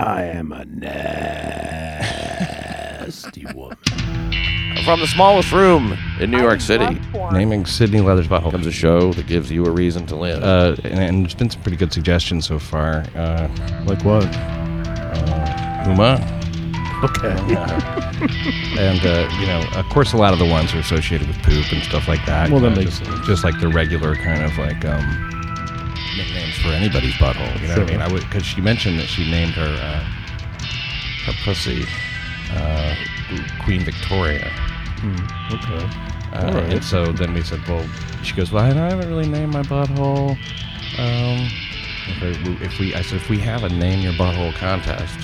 I am a nasty woman. From the smallest room in New York City Naming Sydney Leather's butthole. comes a show that gives you a reason to live. Uh, and, and there's been some pretty good suggestions so far. Uh, Like what? Huma. Okay. and uh, you know, of course, a lot of the ones are associated with poop and stuff like that. Well, that Uh, makes just, sense. just like the regular kind of like um, nicknames for anybody's butthole. You know what I mean? I would because she mentioned that she named her uh, her pussy uh, Queen Victoria. Okay. Uh, right. And so then we said, well, she goes, well, I haven't really named my butthole. Um, if, I, if we, I said, if we have a name your butthole contest,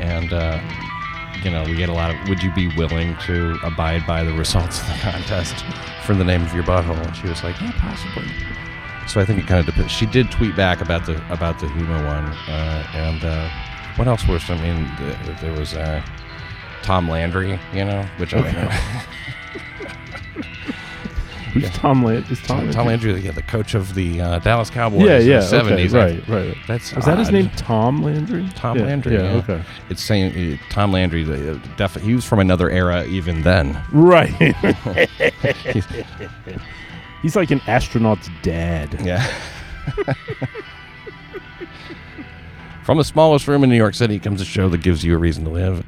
and uh, you know, we get a lot of, would you be willing to abide by the results of the contest for the name of your butthole? And she was like, yeah, possibly. So I think it kind of depends. She did tweet back about the about the Huma one, uh, and uh, what else was? I mean, th- there was uh, Tom Landry, you know, which I Okay. Who's Tom Land? Is Tom? Tom, Tom Landry, yeah, the coach of the uh, Dallas Cowboys Yeah, yeah. 70s. Okay, right, right. That's Is that his name? Tom Landry. Tom Yeah, Landry. Yeah. Yeah, Okay. It's saying uh, Tom Landry. The, uh, defi- he was from another era even then. Right. He's like an astronaut's dad. Yeah. from the smallest room in New York City comes a show that gives you a reason to live.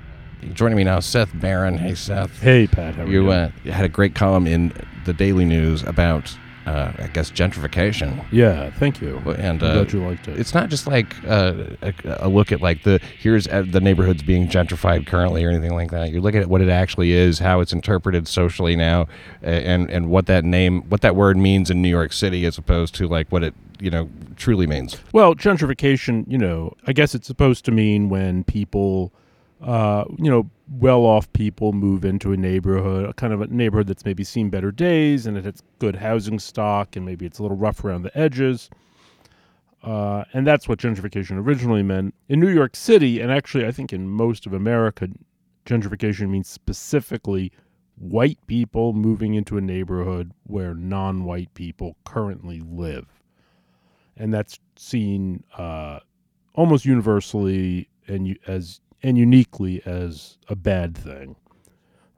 Joining me now, Seth Barron. Hey, Seth. Hey, Pat. How are you? You uh, had a great column in the Daily News about, uh, I guess, gentrification. yeah. Thank you. And I'm uh, glad you liked it. it's not just like uh, a, a look at like the here's uh, the neighborhoods being gentrified currently or anything like that. You look at what it actually is, how it's interpreted socially now, and and what that name, what that word means in New York City, as opposed to like what it you know truly means. Well, gentrification, you know, I guess it's supposed to mean when people, uh, you know, well off people move into a neighborhood, a kind of a neighborhood that's maybe seen better days and it has good housing stock and maybe it's a little rough around the edges. Uh, and that's what gentrification originally meant. In New York City, and actually I think in most of America, gentrification means specifically white people moving into a neighborhood where non white people currently live and that's seen uh, almost universally and as and uniquely as a bad thing.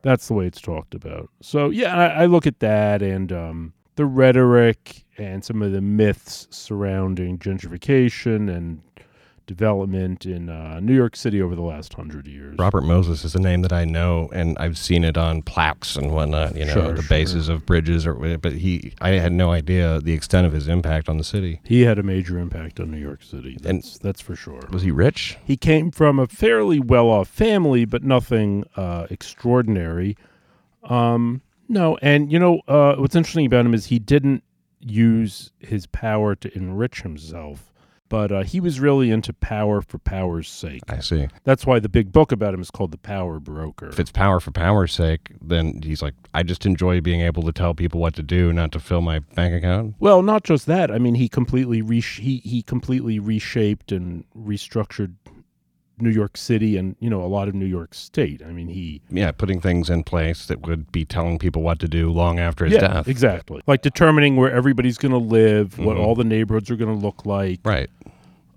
That's the way it's talked about. So yeah, I, I look at that and um, the rhetoric and some of the myths surrounding gentrification and development in uh, New York City over the last hundred years. Robert Moses is a name that I know, and I've seen it on plaques and whatnot. You know, Sure, the sure. bases of bridges, or but he, I had no idea the extent of his impact on the city. He had a major impact on New York City. And- That's that's for sure. Was he rich? He came from a fairly well-off family, but nothing uh, extraordinary. Um, no, and you know uh, what's interesting about him is he didn't use his power to enrich himself, but uh, he was really into power for power's sake. I see. That's why the big book about him is called The Power Broker. if it's power for power's sake, then he's like, I just enjoy being able to tell people what to do, not to fill my bank account. Well, not just that. I mean, he completely resh- he he completely reshaped and restructured New York City and you know a lot of New York State. I mean, he Yeah, putting things in place that would be telling people what to do long after his yeah, death. exactly. Like determining where everybody's going to live, what Mhm. all the neighborhoods are going to look like. Right.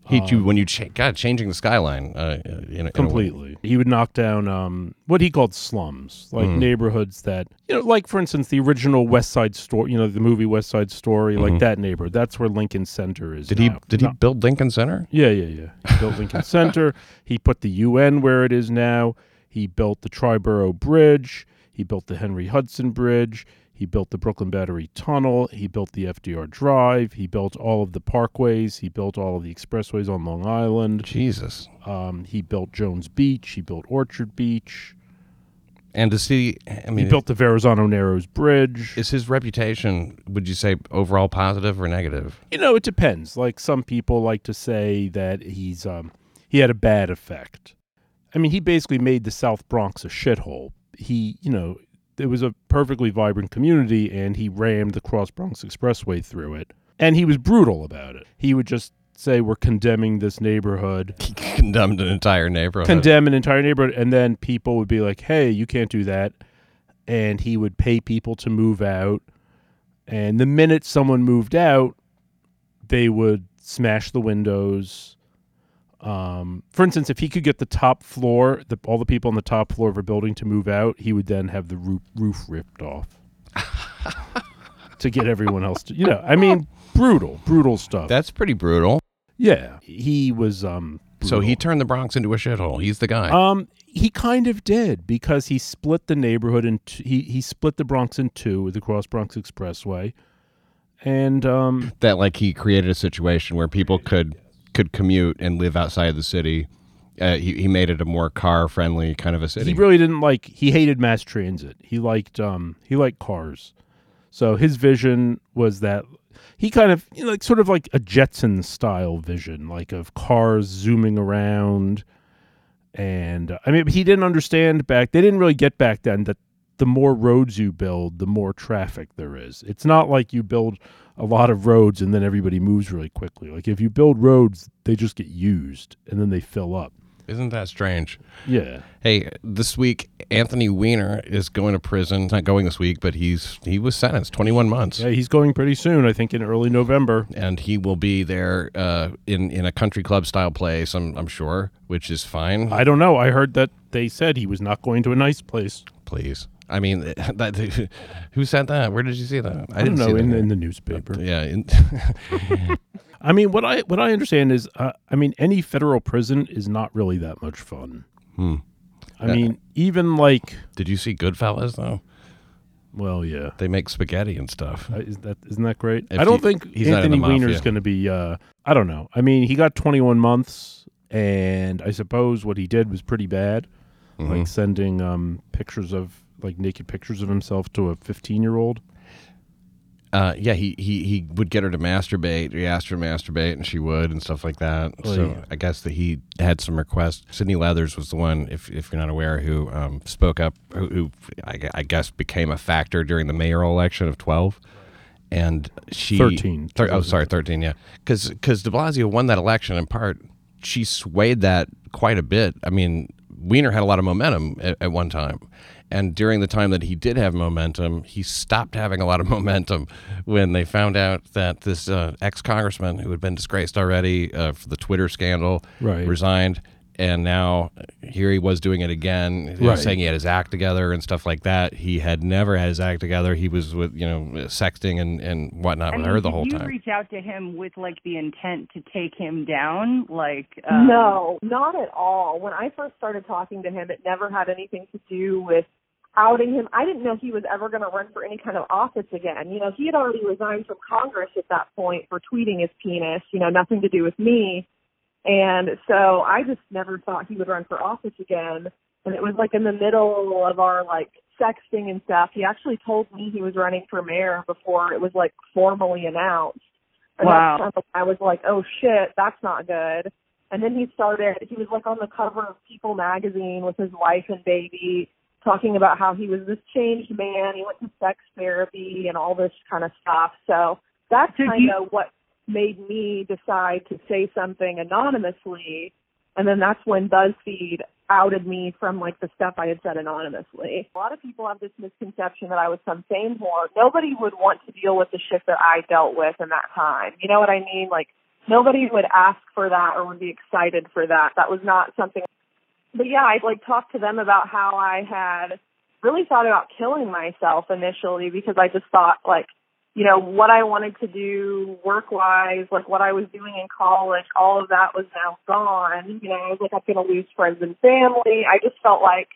He, you, when you cha- God changing the skyline, uh, in, a- in. Completely. He would knock down um, what he called slums, like Mm. neighborhoods that, you know, like for instance, the original West Side Story, you know, the movie West Side Story, like Mhm. that neighborhood. That's where Lincoln Center is. Did he now. did he build Lincoln Center? Yeah, yeah, yeah. He built Lincoln Center. He put the UN where it is now. He built the Triborough Bridge. He built the Henry Hudson Bridge. He built the Brooklyn Battery Tunnel. He built the FDR Drive. He built all of the parkways. He built all of the expressways on Long Island. Jesus. Um, he built Jones Beach. He built Orchard Beach. And to see, I mean, he built the Verrazano Narrows Bridge. is his reputation? Would you say overall positive or negative? You know, it depends. Like some people like to say that he's um he had a bad effect. I mean, he basically made the South Bronx a shithole. He, you know, it was a perfectly vibrant community and he rammed the Cross Bronx Expressway through it. And he was brutal about it. He would just say we're condemning this neighborhood, He condemned an entire neighborhood. condemn an entire neighborhood and then people would be like, "Hey, you can't do that." And he would pay people to move out. And the minute someone moved out, they would smash the windows. Um, for instance, if he could get the top floor, the, all the people on the top floor of a building to move out, he would then have the roof, roof ripped off to get everyone else to, you know, I mean, brutal, brutal stuff. That's pretty brutal. yeah, he was. Um, So he turned the Bronx into a shithole. He's the guy. Um, he kind of did because he split the neighborhood and he he split the Bronx in two with the Cross Bronx Expressway, and um, that like he created a situation where people could could commute and live outside of the city. Uh, he he made it a more car friendly kind of a city. he really didn't like. He hated mass transit. He liked um he liked cars, so his vision was that he kind of you know, like sort of like a Jetson style vision, like of cars zooming around. And uh, I mean, he didn't understand back. They didn't really get back then that the more roads you build, the more traffic there is. It's not like you build a lot of roads and then everybody moves really quickly. Like if you build roads, they just get used and then they fill up. Isn't that strange? Yeah. Hey, this week Anthony Weiner is going to prison. Not going this week, but he's he was sentenced 21 months. Yeah, he's going pretty soon. I think in early November. and he will be there uh, in in a country club style place. I'm I'm sure, which is fine. I don't know. I heard that they said he was not going to a nice place. Please, I mean, that, who said that? Where did you see that? I, don't didn't know in, that. in the newspaper. yeah, in, I mean, what I what I understand is, uh, I mean, any federal prison is not really that much fun. Hmm. I mean, even like, did you see Goodfellas though? well, yeah, They make spaghetti and stuff. Uh, is that isn't that great? If I don't he- think he's Anthony the Weiner's mafia. going to be. Uh, I don't know. I mean, he got 21 months, and I suppose what he did was pretty bad, Mhm. like sending um, pictures of like naked pictures of himself to a 15 year old. Uh, yeah, he, he he would get her to masturbate. He asked her to masturbate, and she would, and stuff like that. Oh, so yeah. I guess that he had some requests. Sydney Leathers was the one, if if you're not aware, who um, spoke up, who, who I, I guess became a factor during the mayoral election of 12. And she 13. Thir- oh, sorry, 13. Yeah, because because De Blasio won that election in part. She swayed that quite a bit. I mean, Weiner had a lot of momentum at, at one time. And during the time that he did have momentum, he stopped having a lot of momentum when they found out that this uh, ex congressman who had been disgraced already uh, for the Twitter scandal Right. resigned. And now here he was doing it again, you know, Right. saying he had his act together and stuff like that. He had never had his act together. He was with, you know, sexting and, and whatnot I with mean, her the whole time. did whole you time. reach out to him with like the intent to take him down? Like um, No, not at all. When I first started talking to him, it never had anything to do with outing him. I didn't know he was ever going to run for any kind of office again. You know, he had already resigned from Congress at that point for tweeting his penis, you know, nothing to do with me. And so I just never thought he would run for office again. And it was like in the middle of our like sexting and stuff. He actually told me he was running for mayor before it was like formally announced. And Wow. I was like, oh shit, that's not good. And then he started, he was like on the cover of People magazine with his wife and baby, talking about how he was this changed man. He went to sex therapy and all this kind of stuff. So that's kind of what made me decide to say something anonymously. And then that's when BuzzFeed outed me from like the stuff I had said anonymously. A lot of people have this misconception that I was some fame whore. Nobody would want to deal with the shit that I dealt with in that time. You know what I mean? Like nobody would ask for that or would be excited for that. That was not something. But yeah, I'd like talked to them about how I had really thought about killing myself initially because I just thought like you know, what I wanted to do work wise, like what I was doing in college, all of that was now gone. You know, I was like, I'm going to lose friends and family. I just felt like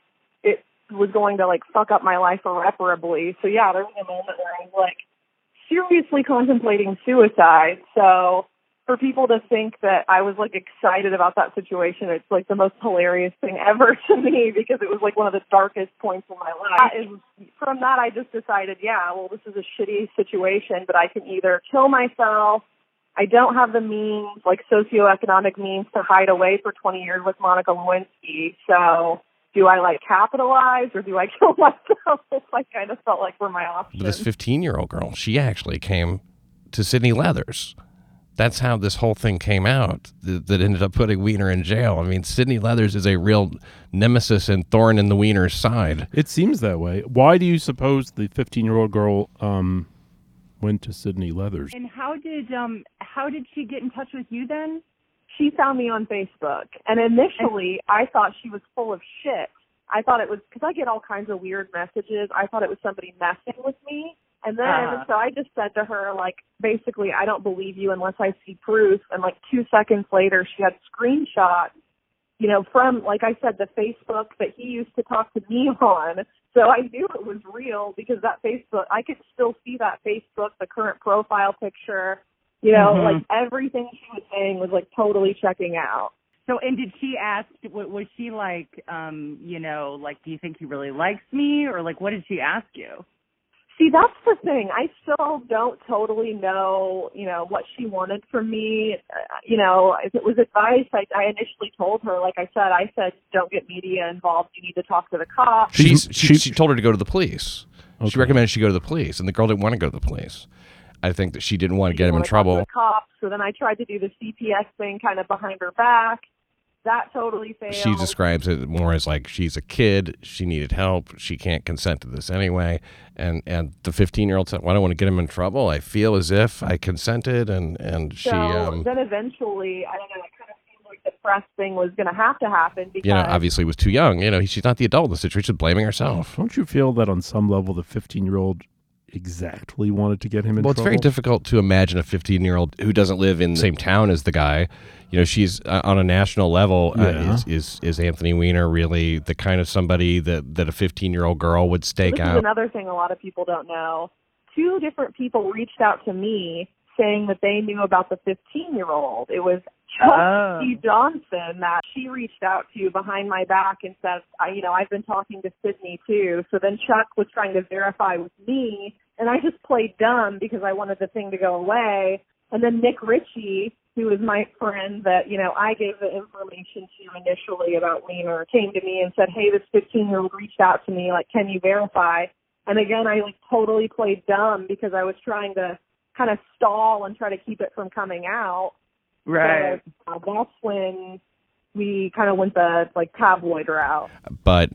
it was going to like fuck up my life irreparably. So yeah, there was a moment where I was like seriously contemplating suicide. So for people to think that I was like excited about that situation, it's like the most hilarious thing ever to me because it was like one of the darkest points in my life. That is- from that, I just decided, yeah, well, this is a shitty situation, but I can either kill myself. I don't have the means, like socioeconomic means, to hide away for 20 years with Monica Lewinsky. So, do I like capitalize or do I kill myself? Like i kind of felt like were my options. This 15 year old girl, she actually came to Sydney Leathers. That's how this whole thing came out that, that ended up putting Weiner in jail. I mean, Sydney Leathers is a real nemesis and thorn in the Weiner's side. It seems that way. Why do you suppose the 15 year old girl um, went to Sydney Leathers? And how did um how did she get in touch with you then? she found me on Facebook, and initially I thought she was full of shit. I thought it was because I get all kinds of weird messages. I thought it was somebody messing with me. And then Uh-huh. so I just said to her like basically I don't believe you unless I see proof and like 2 seconds later she had screenshots you know from like I said the Facebook that he used to talk to me on. So I knew it was real because that Facebook I could still see that Facebook the current profile picture. You know, Mhm. like everything she was saying was like totally checking out. So, and did she ask? wa- Was she like, um, you know, like, do you think he really likes me, or like, what did she ask you? See, that's the thing. I still don't totally know, you know, what she wanted from me. Uh, you know, if it was advice, I, I initially told her, like I said, I said, don't get media involved. You need to talk to the cops. She's, She's- she, she- she told her to go to the police. She recommended she go to the police, and the girl didn't want to go to the police. I think that she didn't want to get him in wanna trouble. The cops. So then I tried to do the CPS thing kind of behind her back. That totally failed. She describes it more as like she's a kid. She needed help. She can't consent to this anyway. And and the 15 year old said, "Well, I don't want to get him in trouble. I feel as if I consented." And and she, so um, then eventually, I don't know, it kind of seemed like the press thing was going to have to happen because you know, obviously was too young. You know, she's not the adult in the situation. She's blaming herself. Don't you feel that on some level the 15 year old exactly wanted to get him in Well, it's very difficult to imagine a 15 year old who doesn't live in the same town as the guy. You know, she's uh, on a national level. Uh, Yeah. is, is is Anthony Weiner really the kind of somebody that that a 15 year old girl would stake this is out? another thing a lot of people don't know. Two different people reached out to me saying that they knew about the 15 year old. It was Chuck Oh. C. Johnson that she reached out to behind my back and said, I, you know, I've been talking to Sydney too. So then Chuck was trying to verify with me, and I just played dumb because I wanted the thing to go away. And then Nik Richie, who is my friend that, you know, I gave the information to initially about Weiner, came to me and said, hey, this 15 year old reached out to me, like, can you verify? And again, I like totally played dumb because I was trying to kind of stall and try to keep it from coming out. Right. So, uh, that's when we kind of went the like tabloid route. but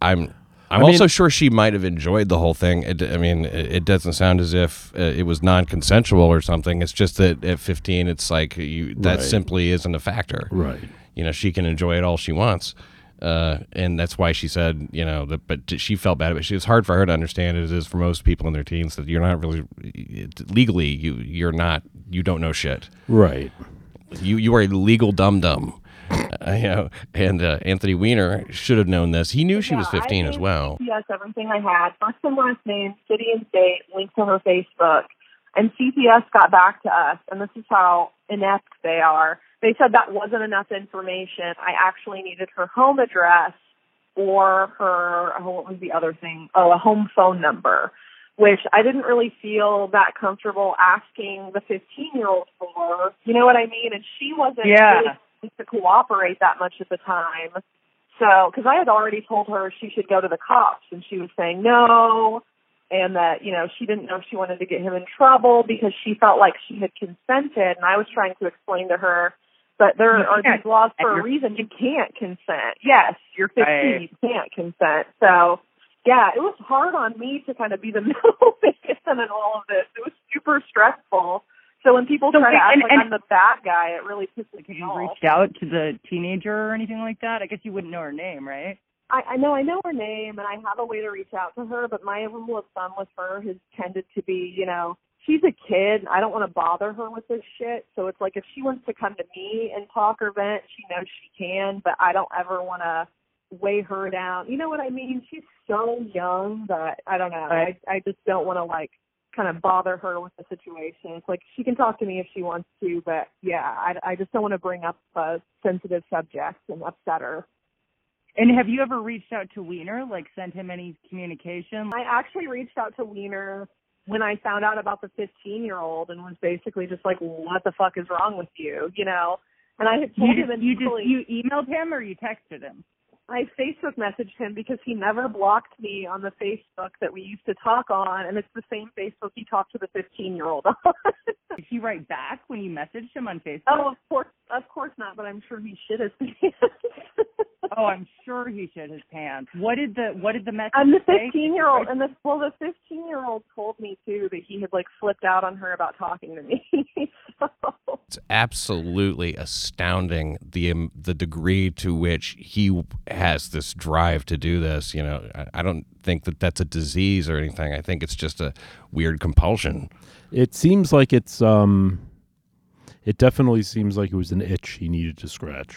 I'm I'm I mean- also sure she might have enjoyed the whole thing. It, I mean, it, it doesn't sound as if uh, it was non-consensual or something. It's just that at 15, it's like you that Right. simply isn't a factor. Right. You know, she can enjoy it all she wants. Uh, and that's why she said, you know, that, but she felt bad. But she, it's hard for her to understand as it is for most people in their teens that you're not really it, legally you you're not you don't know shit. Right. You you are a legal dum dum. You know, and uh, Anthony Weiner should have known this. He knew she was 15 I as well. CPS everything I had, first and last name, city and state, link to her Facebook. And CPS got back to us, and this is how inept they are. They said that wasn't enough information. I actually needed her home address or her, oh, what was the other thing? Oh, a home phone number, which I didn't really feel that comfortable asking the 15 year old for. You know what I mean? And she wasn't Yeah. really to cooperate that much at the time. So, because I had already told her she should go to the cops, and she was saying no, and that you know she didn't know if she wanted to get him in trouble because she felt like she had consented, and I was trying to explain to her that there You are these laws for a reason. You can't consent. Yes, you're 15, Right. you can't consent. So, yeah, it was hard on me to kind of be the middleman in all of this. It was super stressful. So when people So try to wait, act and- like and- I'm the bad guy, it really pisses me you reached out to the teenager or anything like that? I guess you wouldn't know her name, right? I, I know I know her name and I have a way to reach out to her, but my rule of thumb with her has tended to be, you know, she's a kid. I don't want to bother her with this shit. So it's like if she wants to come to me and talk or vent, she knows she can, but I don't ever want to weigh her down. You know what I mean? She's so young that I don't know. I I just don't want to like kind of bother her with the situation. It's like she can talk to me if she wants to, but yeah, I I just don't want to bring up a sensitive subject and upset her. And have you ever reached out to Weiner, like sent him any communication? I actually reached out to Weiner when I found out about the 15 year old and was basically just like, what the fuck is wrong with you? You know? And I had told You him just, you just you emailed him or you texted him? I Facebook messaged him because he never blocked me on the Facebook that we used to talk on, and it's the same Facebook he talked to the 15 year old on. Did he write back when you messaged him on Facebook? oh, of course, of course not, but I'm sure he shit his pants. Oh, I'm sure he shit his pants. What did the what did the message And the 15 year old, and the well, the 15 year old told me too that he had like flipped out on her about talking to me. so, it's absolutely astounding the um, the degree to which he has this drive to do this. You know, I, I don't think that that's a disease or anything. I think it's just a weird compulsion. It seems like it's um, it definitely seems like it was an itch he needed to scratch.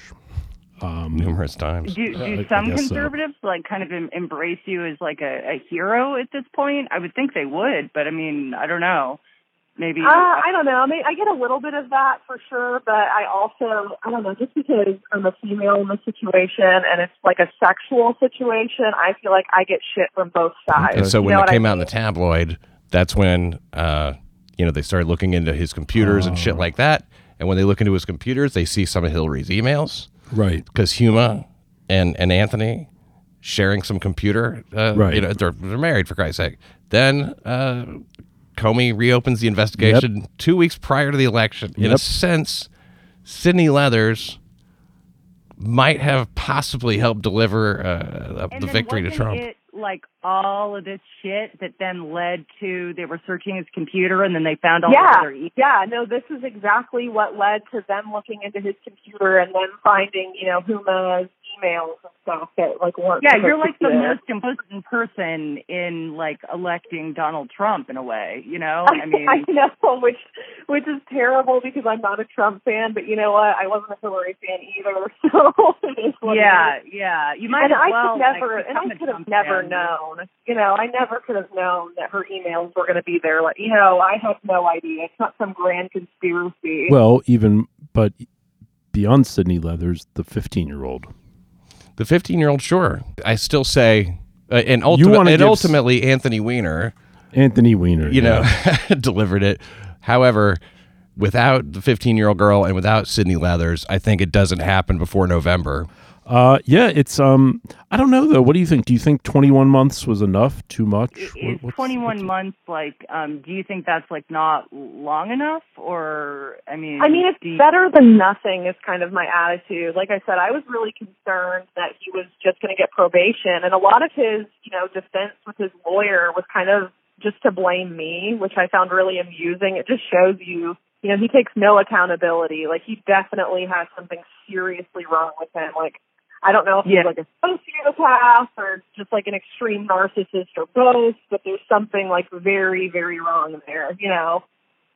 Um, numerous times. Do, do I- I some guess so. conservatives like kind of em- embrace you as like a, a hero at this point? I would think they would, but I mean, I don't know. Maybe Uh, I don't know. I mean, I get a little bit of that for sure, but I also, I don't know, just because I'm a female in the situation and it's like a sexual situation, I feel like I get shit from both sides. And so You when know it what I came out in the tabloid, that's when uh, you know they started looking into his computers and Oh. shit like that. And when they look into his computers, they see some of Hillary's emails right. because Huma and and Anthony sharing some computer. Uh, Right. You know they're, they're married for Christ's sake. Then uh, Comey reopens the investigation two weeks prior to the election. In a sense, Sydney Leathers might have possibly helped deliver uh, the then victory to wasn't Trump. It, like all of this shit that then led to they were searching his computer and then they found all the Yeah, other e- yeah, no, this is exactly what led to them looking into his computer and then finding, you know, Huma's emails and stuff that like weren't. Yeah, you're like the most important person in like electing Donald Trump in a way, you know? I mean I know, which which is terrible because I'm not a Trump fan, but you know what? I wasn't a Hillary fan either, so it is what it Yeah, yeah. You might And as I well could never, like, and I could have Trump never fan. known. You know, I never could have known that her emails were going to be there. Like, you know, I had no idea. It's not some grand conspiracy. Well, even but beyond Sydney Leathers, the 15 year old. The 15 year old, sure. I still say, uh, and, ultimate, and s- ultimately, Anthony Weiner, Anthony Weiner. you yeah. know, delivered it. However, without the 15 year old girl and without Sydney Leathers, I think it doesn't happen before November. Uh, yeah, it's um, I don't know though. What do you think? Do you think 21 months was enough? Too much? Is What- 21 what's- months like um do you think that's like not long enough or I mean I mean, it's you- better than nothing is kind of my attitude. Like I said, I was really concerned that he was just going to get probation, and a lot of his, you know, defense with his lawyer was kind of just to blame me, which I found really amusing. It just shows you, you know, he takes no accountability. Like he definitely has something seriously wrong with him. Like I don't know if Yeah. he's like a sociopath or just like an extreme narcissist or both, but there's something like very, very wrong there, you know.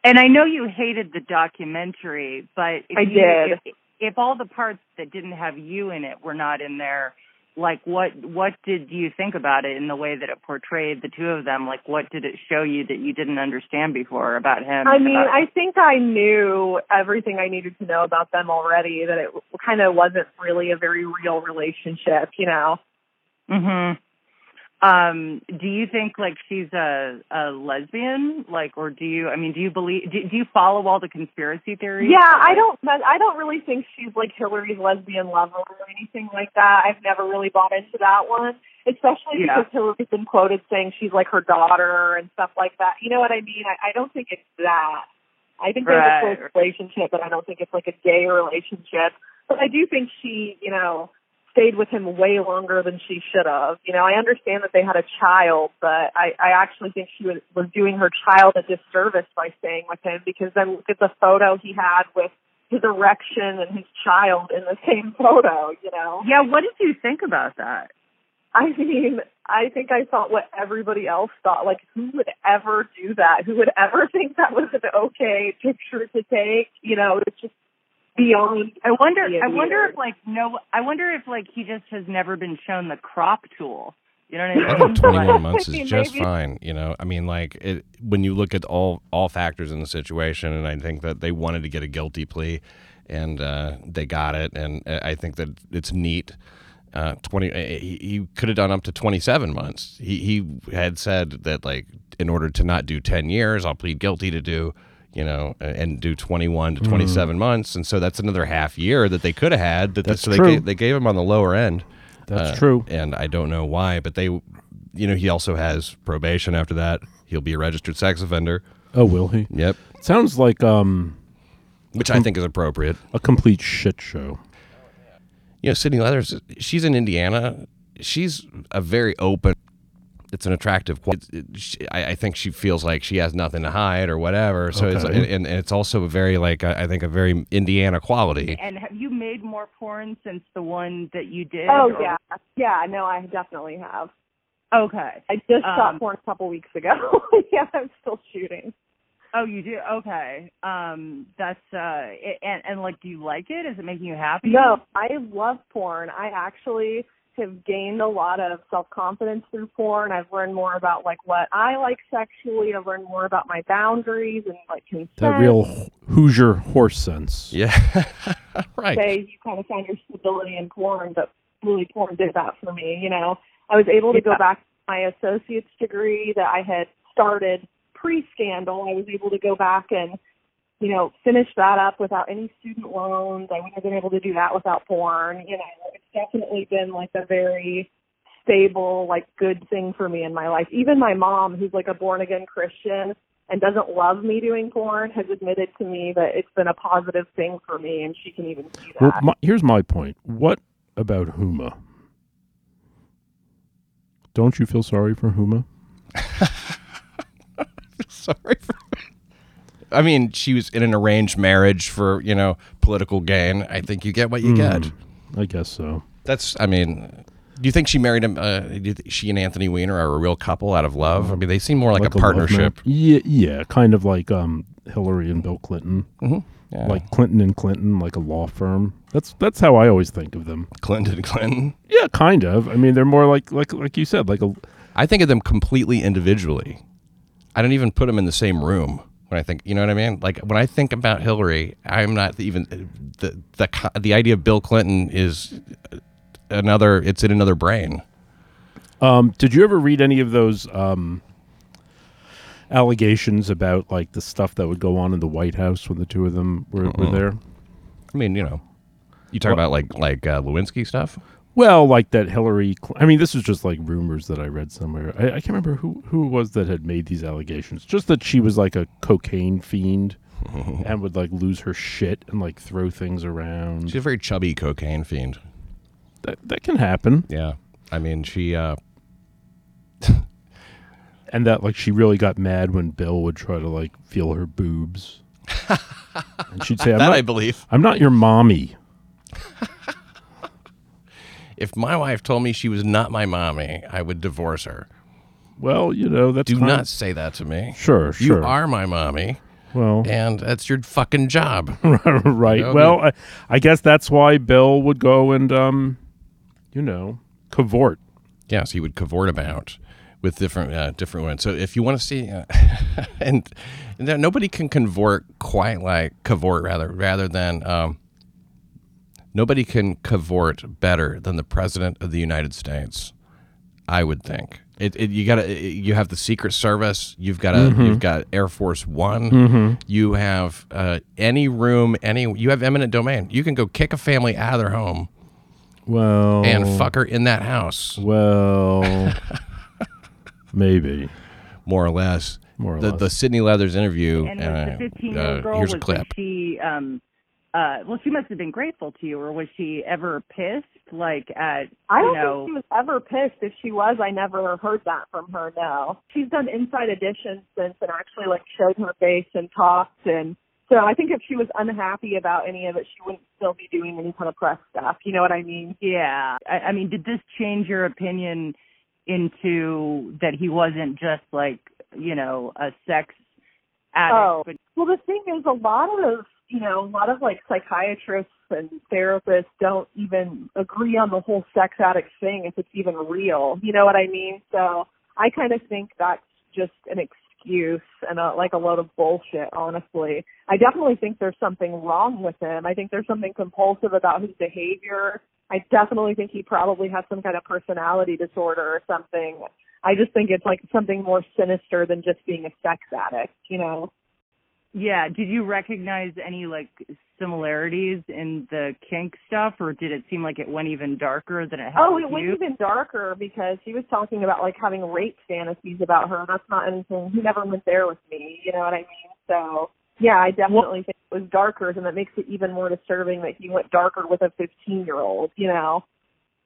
And I know you hated the documentary, but I you, did. If, if all the parts that didn't have you in it were not in there, like what what did you think about it in the way that it portrayed the two of them? Like what did it show you that you didn't understand before about him? I mean, I think I knew everything I needed to know about them already, that it kind of wasn't really a very real relationship, you know. Mhm. Um, do you think like she's a a lesbian? Like, or do you? I mean, do you believe? Do, do you follow all the conspiracy theories? Yeah, I don't I don't really think she's like Hillary's lesbian lover or anything like that. I've never really bought into that one, especially Yeah. because Hillary's been quoted saying she's like her daughter and stuff like that. You know what I mean? I, I don't think it's that. I think there's a close relationship, but I don't think it's like a gay relationship. But I do think she, you know, stayed with him way longer than she should have. You know, I understand that they had a child, but I, I actually think she was, was doing her child a disservice by staying with him because then look at the photo he had with his erection and his child in the same photo, you know? Yeah. What did you think about that? I mean, I think I thought what everybody else thought. Like, who would ever do that? Who would ever think that was an okay picture to take? You know, it's just beyond. I wonder. I wonder if like no. I wonder if like he just has never been shown the crop tool. You know what I I mean? think 21 months is Maybe. just fine. You know, I mean, like it, when you look at all all factors in the situation, and I think that they wanted to get a guilty plea, and uh, they got it, and uh, I think that it's neat. Uh, 20 uh, he, he could have done up to 27 months he he had said that like in order to not do 10 years i'll plead guilty to do you know and do 21 to 27 months and so that's another half year that they could have had that That's so they true. gave, they gave him on the lower end That's uh, true. and I don't know why, but they, you know, he also has probation after that. He'll be a registered sex offender. Oh, will he? Yep, Sounds like um which I think is appropriate. a complete shit show. You know, Sydney Leathers, she's in Indiana. She's a very open, it's an attractive. qual- It, it, she, I, I think she feels like she has nothing to hide or whatever. So it's and, and it's also a very like I I think a very Indiana quality. And have you made more porn since the one that you did? Oh or- yeah, yeah. No, I definitely have. Okay. I just Um, shot porn a couple weeks ago. yeah, I'm still shooting. Oh, you do. Okay. Um, that's uh, i- and and like, do you like it? Is it making you happy? No, I love porn. I actually have gained a lot of self confidence through porn. I've learned more about like what I like sexually. I've learned more about my boundaries and like consent. That real Hoosier horse sense. Yeah, right. say you kind of find your stability in porn, but really porn did that for me. You know, I was able to go back to my associate's degree that I had started pre-scandal. I was able to go back and, you know, finish that up without any student loans. I wouldn't have been able to do that without porn. You know, it's definitely been like a very stable, like good thing for me in my life. Even my mom, who's like a born again Christian and doesn't love me doing porn, has admitted to me that it's been a positive thing for me, and she can even see that. Well, my, here's my point. What about Huma? Don't you feel sorry for Huma? Sorry. I mean, she was in an arranged marriage for you know political gain. I think you get what you get. Hmm, I guess so. That's. I mean. Do you think she married him? Uh, she and Anthony Weiner are a real couple out of love? I mean, they seem more like, a love partnership. Yeah, yeah, kind of like um, Hillary and Bill Clinton, Yeah. like Clinton and Clinton, like a law firm. That's that's how I always think of them. Clinton and Clinton. Yeah, kind of. I mean, they're more like like like you said, like a I think of them completely individually. I don't even put them in the same room when I think. You know what I mean? Like when I think about Hillary, I'm not even the the the idea of Bill Clinton is another. It's in another brain. Um, did you ever read any of those um, allegations about like the stuff that would go on in the White House when the two of them were, were there? I mean, you know, you talk Well- about like like uh, Lewinsky stuff. Well, like that Hillary. Cl- I mean, this is just like rumors that I read somewhere. I, I can't remember who who it was that had made these allegations. Just that she was like a cocaine fiend and would like lose her shit and like throw things around. She's a very chubby cocaine fiend. That that can happen. Yeah, I mean, she. Uh, And that like she really got mad when Bill would try to like feel her boobs. and she'd say, "I'm that not, I believe. I'm not your mommy." If my wife told me she was not my mommy, I would divorce her. Well, you know that's Do kind not of- say that to me. Sure, You sure. are my mommy, well, and that's your fucking job. right. well, I, I guess that's why Bill would go and um, you know, cavort. Yes, he would cavort about with different uh, different women. So if you want to see, uh, and, and nobody can cavort quite like cavort rather rather than um, nobody can cavort better than the president of the United States. I would think. It, it you got to you have the Secret Service. You've got a you've got Air Force One. You have uh, any room, any you have eminent domain. You can go kick a family out of their home Well, and fuck her in that house. Well, maybe more or less. More or the, less. the Sydney Leathers interview. And uh, the 15 year uh, old girl here's was, a clip. was she um uh well she must have been grateful to you or was she ever pissed like at I don't know think she was ever pissed. If she was, I never heard that from her. No, she's done Inside Edition since and actually like showed her face and talked. And so I think if she was unhappy about any of it, she wouldn't still be doing any kind of press stuff. You know what I mean? yeah I, I mean did this change your opinion into that he wasn't just like you know a sex addict Oh. but Well, the thing is, a lot of you know, a lot of like psychiatrists and therapists don't even agree on the whole sex addict thing if it's even real. You know what I mean? So I kind of think that's just an excuse and a, like a load of bullshit. Honestly, I definitely think there's something wrong with him. I think there's something compulsive about his behavior. I definitely think he probably has some kind of personality disorder or something. I just think it's like something more sinister than just being a sex addict. You know? Yeah did you recognize any like similarities in the kink stuff or did it seem like it went even darker than it had Oh, it went you? even darker because he was talking about like having rape fantasies about her. And that's not anything. He never went there with me. You know what I mean? So yeah, I definitely think it was darker, and that makes it even more disturbing that he went darker with a 15 year old. You know?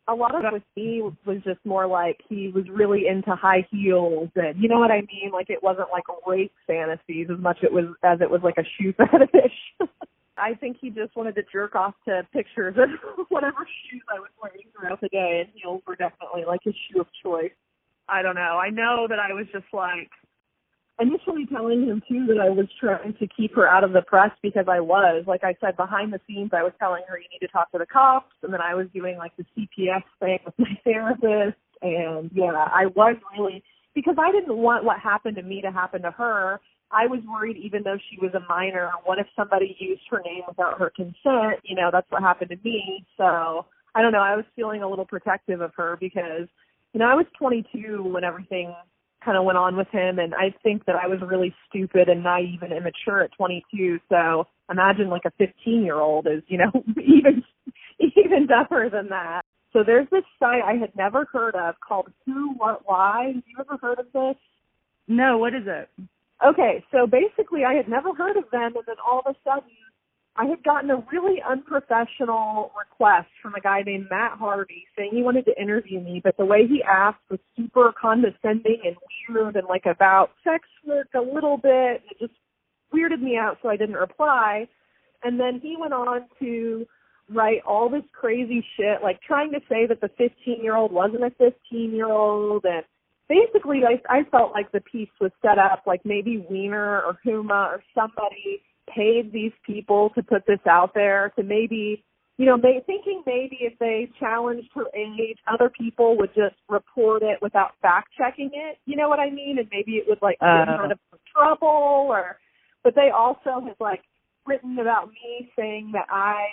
A lot of it with me was just more like he was really into high heels and you know what I mean? Like it wasn't like rape fantasies as much it was as it was like a shoe fetish. I think he just wanted to jerk off to pictures of whatever shoes I was wearing throughout the day and heels were definitely like his shoe of choice. I don't know. I know that I was just like initially telling him too that I was trying to keep her out of the press because I was, like I said, behind the scenes I was telling her you need to talk to the cops and then I was doing like the CPS thing with my therapist and yeah, I was really because I didn't want what happened to me to happen to her. I was worried even though she was a minor, what if somebody used her name without her consent? You know, that's what happened to me. So I don't know, I was feeling a little protective of her because, you know, I was 22 when everything kind of went on with him and I think that I was really stupid and naive and immature at 22 so imagine like a 15 year old is you know even even dumber than that. So there's this site I had never heard of called Who What Why? Have you ever heard of this? No what is it? Okay so basically I had never heard of them and then all of a sudden I had gotten a really unprofessional request from a guy named Matt Harvey saying he wanted to interview me, but the way he asked was super condescending and weird and like about sex work a little bit. It just weirded me out, so I didn't reply. And then he went on to write all this crazy shit, like trying to say that the 15 year old wasn't a 15 year old and basically I, I felt like the piece was set up like maybe Weiner or Huma or somebody paid these people to put this out there to maybe you know may, thinking maybe if they challenged her age other people would just report it without fact checking it you know what i mean and maybe it would like get Uh. her into trouble or but they also have like written about me saying that i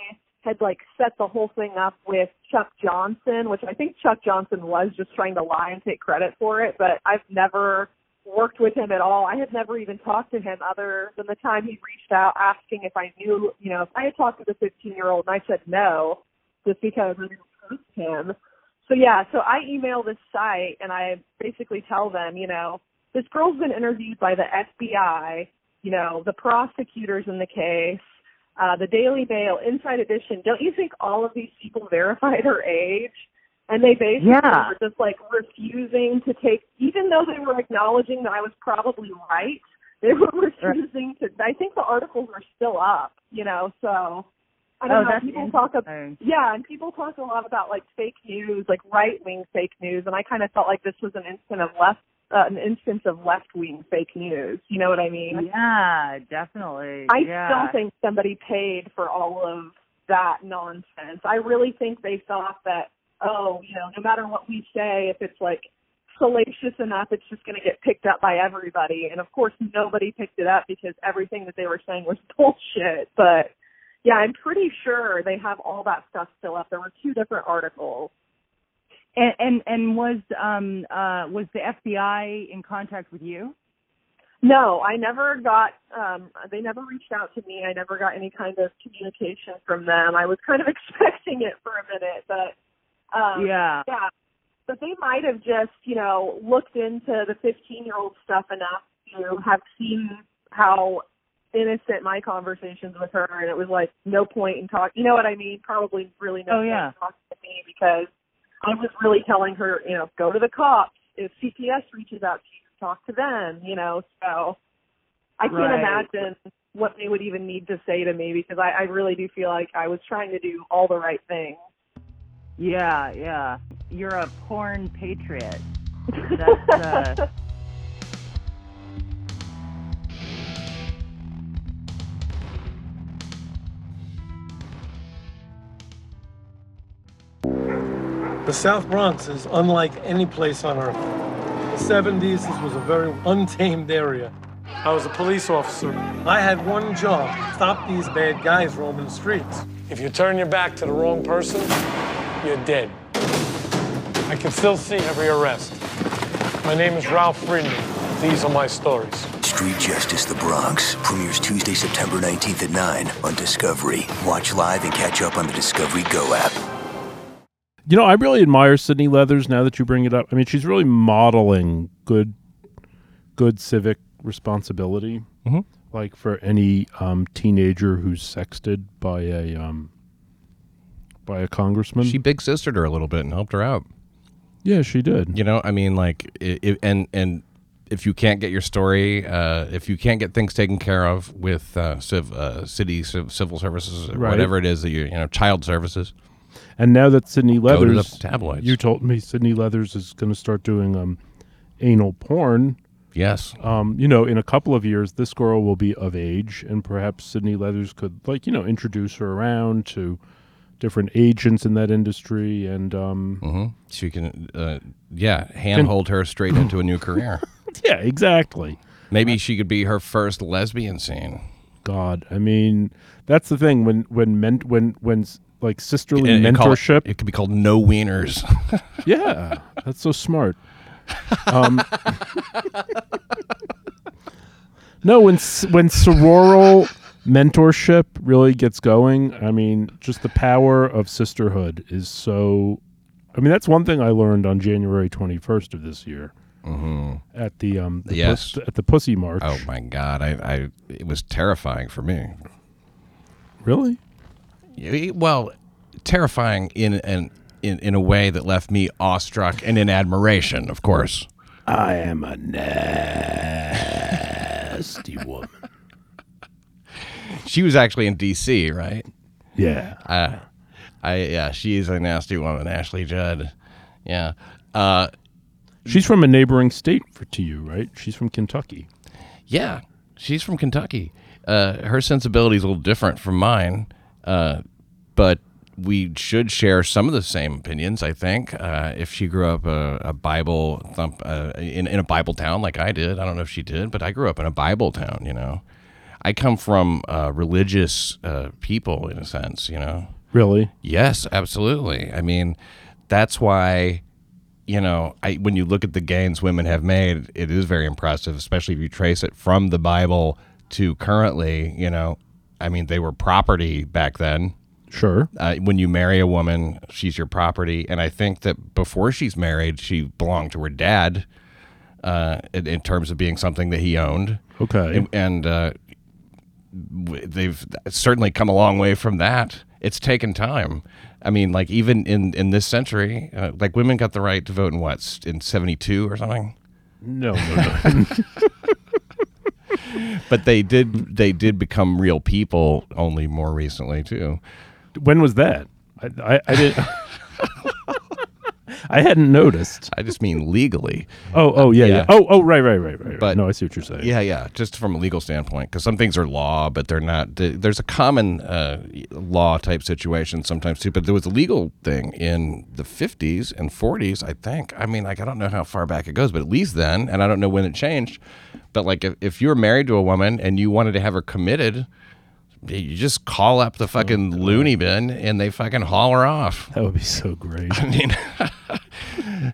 had like set the whole thing up with Chuck Johnson, which I think Chuck Johnson was just trying to lie and take credit for it, but I've never worked with him at all. I had never even talked to him other than the time he reached out asking if I knew, you know, if I had talked to the 15 year old and I said no, just because I didn't trust him. So yeah, so I email this site and I basically tell them, you know, this girl's been interviewed by the FBI, you know, the prosecutors in the case, uh, the Daily Mail, Inside Edition. Don't you think all of these people verified her age? And they basically Yeah. were just like refusing to take, even though they were acknowledging that I was probably right, they were refusing to. I think the articles are still up, you know. So I don't oh, know. that's People talk about yeah, and people talk a lot about like fake news, like right wing fake news, and I kind of felt like this was an instant of left, uh, an instance of left wing fake news. You know what I mean? Yeah, definitely. I yeah. still think somebody paid for all of that nonsense. I really think they thought that, oh, you know, no matter what we say, if it's like salacious enough, it's just going to get picked up by everybody. And of course, nobody picked it up because everything that they were saying was bullshit. But yeah, I'm pretty sure they have all that stuff still up. There were two different articles. And and and was um uh was the FBI in contact with you? No, I never got um they never reached out to me. I never got any kind of communication from them. I was kind of expecting it for a minute, but um yeah. yeah. But they might have just, you know, looked into the 15-year-old stuff enough to have seen how innocent my conversations with her and it was like no point in talking. you know what I mean? Probably really no Oh, point yeah. in talking to me because I was really telling her, you know, go to the cops. If CPS reaches out to you, talk to them, you know. So I can't Right. imagine what they would even need to say to me because I, I really do feel like I was trying to do all the right things. Yeah, yeah. You're a porn patriot. That's uh The South Bronx is unlike any place on earth. In the 70s, this was a very untamed area. I was a police officer. I had one job stop these bad guys roaming the streets. If you turn your back to the wrong person, you're dead. I can still see every arrest. My name is Ralph Friedman. These are my stories. Street Justice The Bronx premieres Tuesday, September 19th at 9 on Discovery. Watch live and catch up on the Discovery Go app. You know, I really admire Sydney Leathers now that you bring it up. I mean, she's really modeling good, good civic responsibility. Mhm. Like for any um, teenager who's sexted by a um, by a congressman. She big sistered her a little bit and helped her out. yeah, she did. You know, I mean, like, i i and and if you can't get your story, uh, if you can't get things taken care of with uh, civ, uh, city civ, civil services, or Right. whatever it is that you you know, child services, And now that Sydney go to the Leathers, tabloids. you told me Sydney Leathers is going to start doing um, anal porn. yes, Um, you know, in a couple of years, this girl will be of age, and perhaps Sydney Leathers could, like, you know, introduce her around to different agents in that industry. And um, hmm she can, uh, yeah, handhold her straight into a new career. yeah, exactly. Maybe she could be her first lesbian scene. God, I mean, that's the thing when when men when when like sisterly and it- mentorship. it could be called No Wieners. Yeah, that's so smart. Um, no, when when sororal mentorship really gets going, I mean, just the power of sisterhood is so. I mean, that's one thing I learned on January twenty first of this year at the um the Yes. pus- at the Pussy March. oh my God, I, I, it was terrifying for me. really? Well, terrifying in an in, in a way that left me awestruck and in admiration, of course. I am a nasty woman. She was actually in D.C., right? Yeah. Uh, I yeah, she is a nasty woman, Ashley Judd. Yeah. Uh, She's from a neighboring state for to you, right? She's from Kentucky. Yeah, she's from Kentucky. Uh, her sensibility is a little different from mine, uh, but we should share some of the same opinions. I think uh, if she grew up a, a Bible thump uh, in in a Bible town like I did, I don't know if she did, but I grew up in a Bible town. You know, I come from uh, religious uh, people in a sense. You know. Really? Yes, absolutely. I mean, that's why you know, I when you look at the gains women have made, it is very impressive, especially if you trace it from the Bible to currently, you know, I mean, they were property back then. Sure. Uh, when you marry a woman, she's your property, and I think that before she's married, she belonged to her dad, uh, in, in terms of being something that he owned Okay. and, and uh, they've certainly come a long way from that. It's taken time. I mean, like even in in this century, uh, like women got the right to vote in what in seventy two or something. no, no, no. But they did they did become real people only more recently too. when was that? I, I, I didn't. I hadn't noticed. I just mean legally. Oh, oh, yeah, yeah. Yeah. Oh, oh, right, right, right, right. But- no, I see what you're saying. Yeah, yeah, just from a legal standpoint, because some things are law, but they're not. There's a common uh, law type situation sometimes too, but there was a legal thing in the 50s and 40s, I think. I mean, like I don't know how far back it goes, but at least then, and I don't know when it changed. But like, if, if you were married to a woman and you wanted to have her committed, you just call up the fucking loony bin and they fucking haul her off. That would be so great. I mean,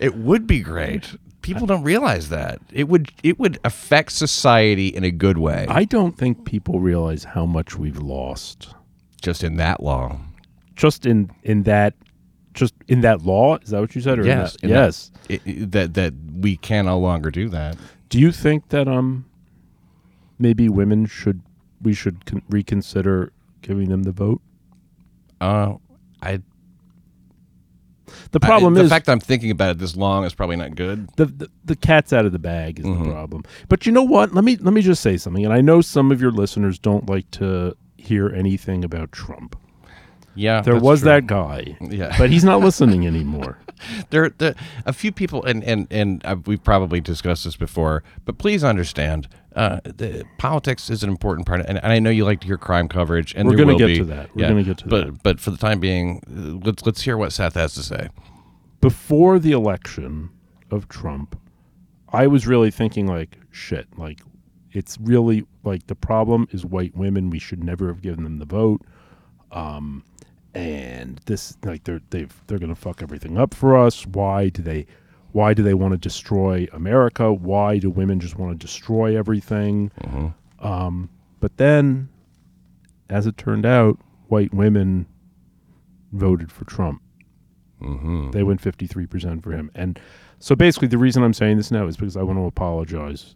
it would be great. People don't realize that it would it would affect society in a good way. I don't think people realize how much we've lost just in that law. just in in that just in that law. Is that what you said? Or Yes, that- that- yes. It, it- that that we can no longer do that. Do you think that um maybe women should we should con- reconsider giving them the vote? Uh, I The problem I, the is fact that I'm thinking about it this long is probably not good. the, the the cat's out of the bag is Mhm. the problem. But you know what? Let me let me just say something. And I know some of your listeners don't like to hear anything about Trump. Yeah, There was true. that guy, Yeah, but he's not listening anymore. there, there a few people, and and and uh, we've probably discussed this before, but please understand, uh, the politics is an important part, and, and I know you like to hear crime coverage, and We're gonna get be. to that. We're yeah, gonna get to but that. but for the time being, uh, let's let's hear what Seth has to say. Before the election of Trump, I was really thinking like shit, like it's really like the problem is white women. We should never have given them the vote. Um and this like they're they've they're gonna fuck everything up for us. Why do they why do they want to destroy America? Why do women just want to destroy everything? Um, but then, as it turned out, white women voted for Trump. Mm-hmm. They went 53% for him. And so basically, the reason I'm saying this now is because I want to apologize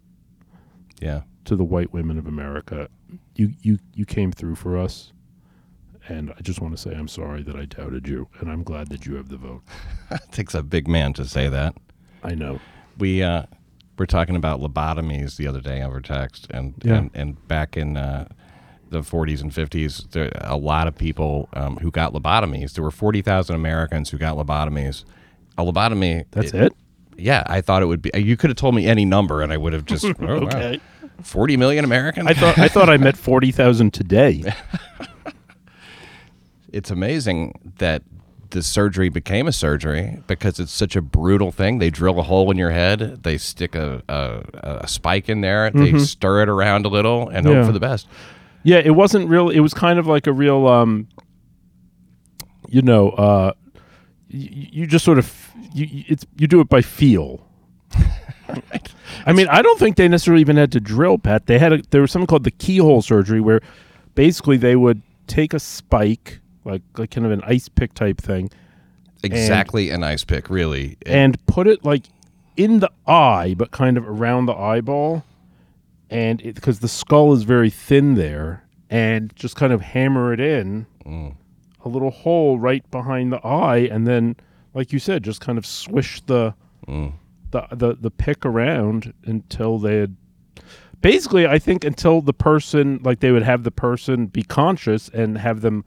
Yeah, to the white women of America. You, you, you came through for us. And I just want to say I'm sorry that I doubted you, and I'm glad that you have the vote. it takes a big man to say that. I know. We uh, were talking about lobotomies the other day over text, and Yeah. and, and back in uh, the 40s and 50s, there a lot of people um, who got lobotomies. There were 40,000 Americans who got lobotomies. A lobotomy. That's it. Yeah, I thought it would be. You could have told me any number, and I would have just. oh, wow. Okay. 40 million Americans. I thought I thought I met forty thousand today. It's amazing that the surgery became a surgery because it's such a brutal thing. They drill a hole in your head, they stick a, a, a spike in there, they stir it around a little, and Mm-hmm. Yeah. hope for the best. Yeah, it wasn't real. It was kind of like a real, um, you know, uh, you, you just sort of you you- it's you do it by feel. I mean, I don't think they necessarily even had to drill, Pat. They had a, there was something called the keyhole surgery, where basically they would take a spike, like like kind of an ice pick type thing, Exactly an ice pick, really. and put it like in the eye, but kind of around the eyeball, and because the skull is very thin there, and just kind of hammer it in mm. a little hole right behind the eye, and then, like you said, just kind of swish the mm. the the the pick around until they had. Basically, I think until the person, like they would have the person be conscious and have them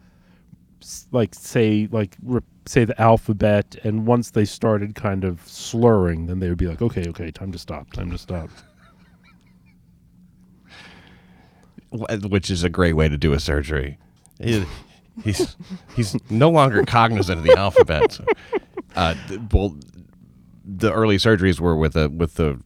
like say like re- say the alphabet and once they started kind of slurring then they would be like okay okay time to stop time to stop which is a great way to do a surgery. He- he's he's no longer cognizant of the alphabet. So, uh, well, the early surgeries were with a with the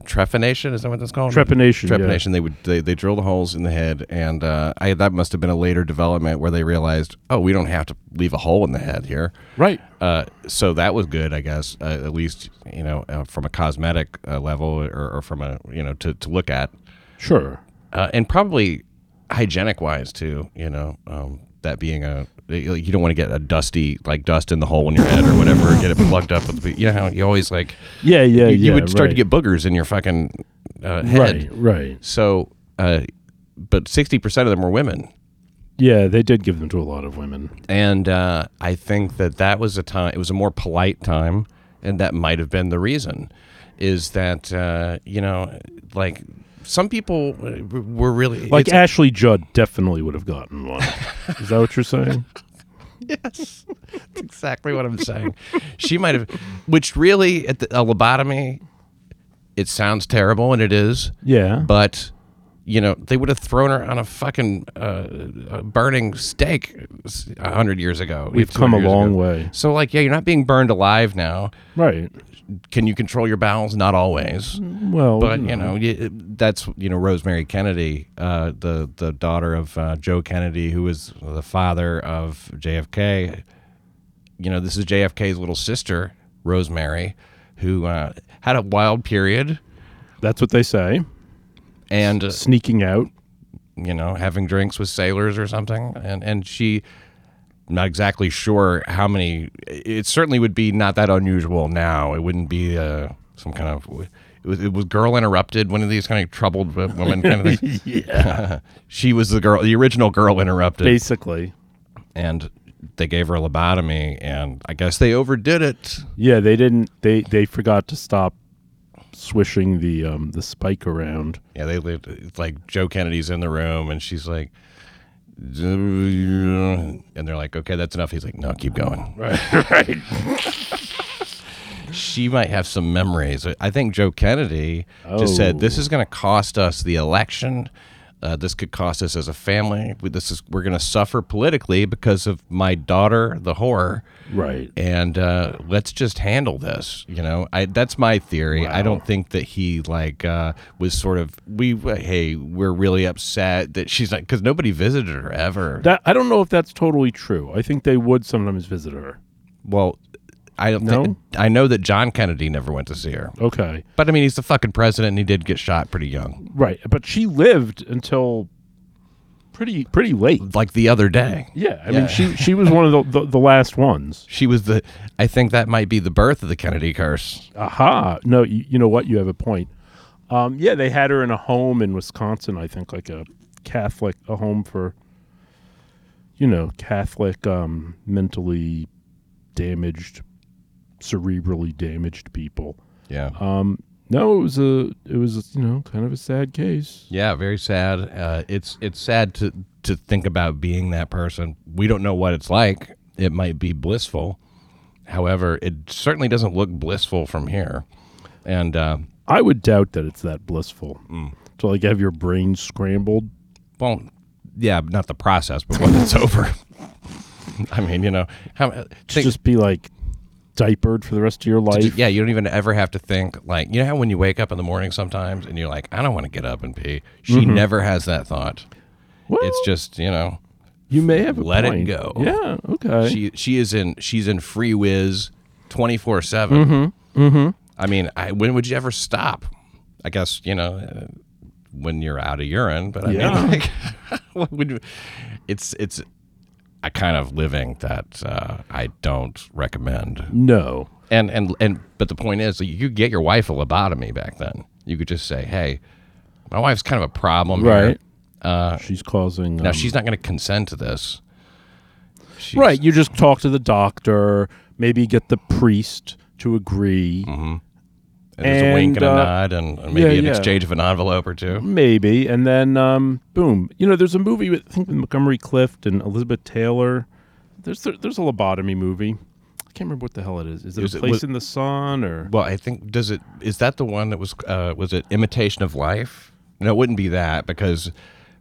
trephination. Is that what that's called? Trepanation, yeah. Trepanation. They would they, they drill the holes in the head, and uh, I, that must have been a later development where they realized, oh, we don't have to leave a hole in the head here. right Uh, so that was good, I guess. Uh, at least you know uh, from a cosmetic uh, level, or, or from a you know to, to look at sure uh, and probably hygienic wise too. You know, um, that being a you don't want to get a dusty like dust in the hole in your head or whatever, get it plugged up with. You know how you always like yeah yeah you, you yeah, would start to get boogers in your fucking uh, head. right right So, uh, but sixty percent of them were women. yeah they did give them to a lot of women and uh, I think that that was a time. It was a more polite time, and that might have been the reason. Is that uh, you know, like some people uh, were really like ashley judd definitely would have gotten one is that what you're saying yes, that's exactly what I'm saying. She might have, which really at the, a lobotomy, it sounds terrible, and it is, yeah but. You know, they would have thrown her on a fucking uh, a burning stake a hundred years ago. we've come a long ago. way So, like, yeah, you're not being burned alive now. right Can you control your bowels? Not always, well but you know y- that's you know Rosemary Kennedy, uh, the the daughter of uh, Joe Kennedy, who was the father of JFK. You know, this is JFK's little sister, Rosemary, who uh, had a wild period that's what they say and sneaking out you know having drinks with sailors or something, and and she. Not exactly sure how many. It certainly would be not that unusual now. It wouldn't be uh, some kind of. It was, it was girl interrupted. One of these kind of troubled women kind of yeah she was the girl, the original girl interrupted, basically and they gave her a lobotomy, and I guess they overdid it. Yeah, they didn't. They they forgot to stop swishing the um the spike around. Yeah, they lived. It's like Joe Kennedy's in the room, and she's like, and they're like, okay, that's enough. He's like, no, keep going. Right, right. She might have some memories. I think Joe Kennedy just said, "This Oh. is going to cost us the election. Uh, this could cost us as a family. This is we're going to suffer politically because of my daughter, the whore." Right. and uh, let's just handle this. You know, I that's my theory. I don't think that he like uh, was sort of we. Hey, we're really upset that she's not because nobody visited her ever. That I don't know if that's totally true. I think they would sometimes visit her. well, I don't. No? Think, I know that John Kennedy never went to see her, Okay. but I mean, he's the fucking president, and he did get shot pretty young, Right. But she lived until pretty pretty late. like the other day. Yeah. I Yeah. mean, she she was one of the, the the last ones. She was the. I think that might be the birth of the Kennedy curse. Aha. No, you, you know what? You have a point. Um, yeah, they had her in a home in Wisconsin. I think like a Catholic, a home for you know, Catholic, um, mentally damaged, cerebrally damaged people. Yeah. Um, no, it was a, it was, you know, kind of a sad case. Yeah, very sad. Uh, it's it's sad to to think about being that person. We don't know what it's like. It might be blissful. However, it certainly doesn't look blissful from here. And uh, I would doubt that it's that blissful. Mm. To like have your brain scrambled. well, yeah, not the process, but when it's over. I mean, you know, how To think, just be like diapered for the rest of your life. yeah, you don't even ever have to think like you know how when you wake up in the morning sometimes and you're like, I don't want to get up and pee. She never has that thought. Well, It's just you know, you may have let it go. Yeah. Okay. she she is in she's in free whiz 24 7 mm-hmm. Mm-hmm. i mean I, when would you ever stop i guess you know uh, when you're out of urine but i Yeah. mean like, what would you, it's it's a kind of living that uh, i don't recommend no. and and and but the point is you could get your wife a lobotomy back then you could just say hey my wife's kind of a problem here. Right. uh, She's causing. now um, she's not going to consent to this She's- right. You just talk to the doctor. Maybe get the priest to agree. And there's a wink and And, a uh, nod and maybe yeah, an yeah. exchange of an envelope or two. Maybe, and then um, boom. You know, there's a movie with I think with Montgomery Clift and Elizabeth Taylor. There's there, there's a lobotomy movie. I can't remember what the hell it is. Is it Is a it- place was- in the sun or? Well, I think does it is that the one that was uh, was it Imitation of Life? No, it wouldn't be that because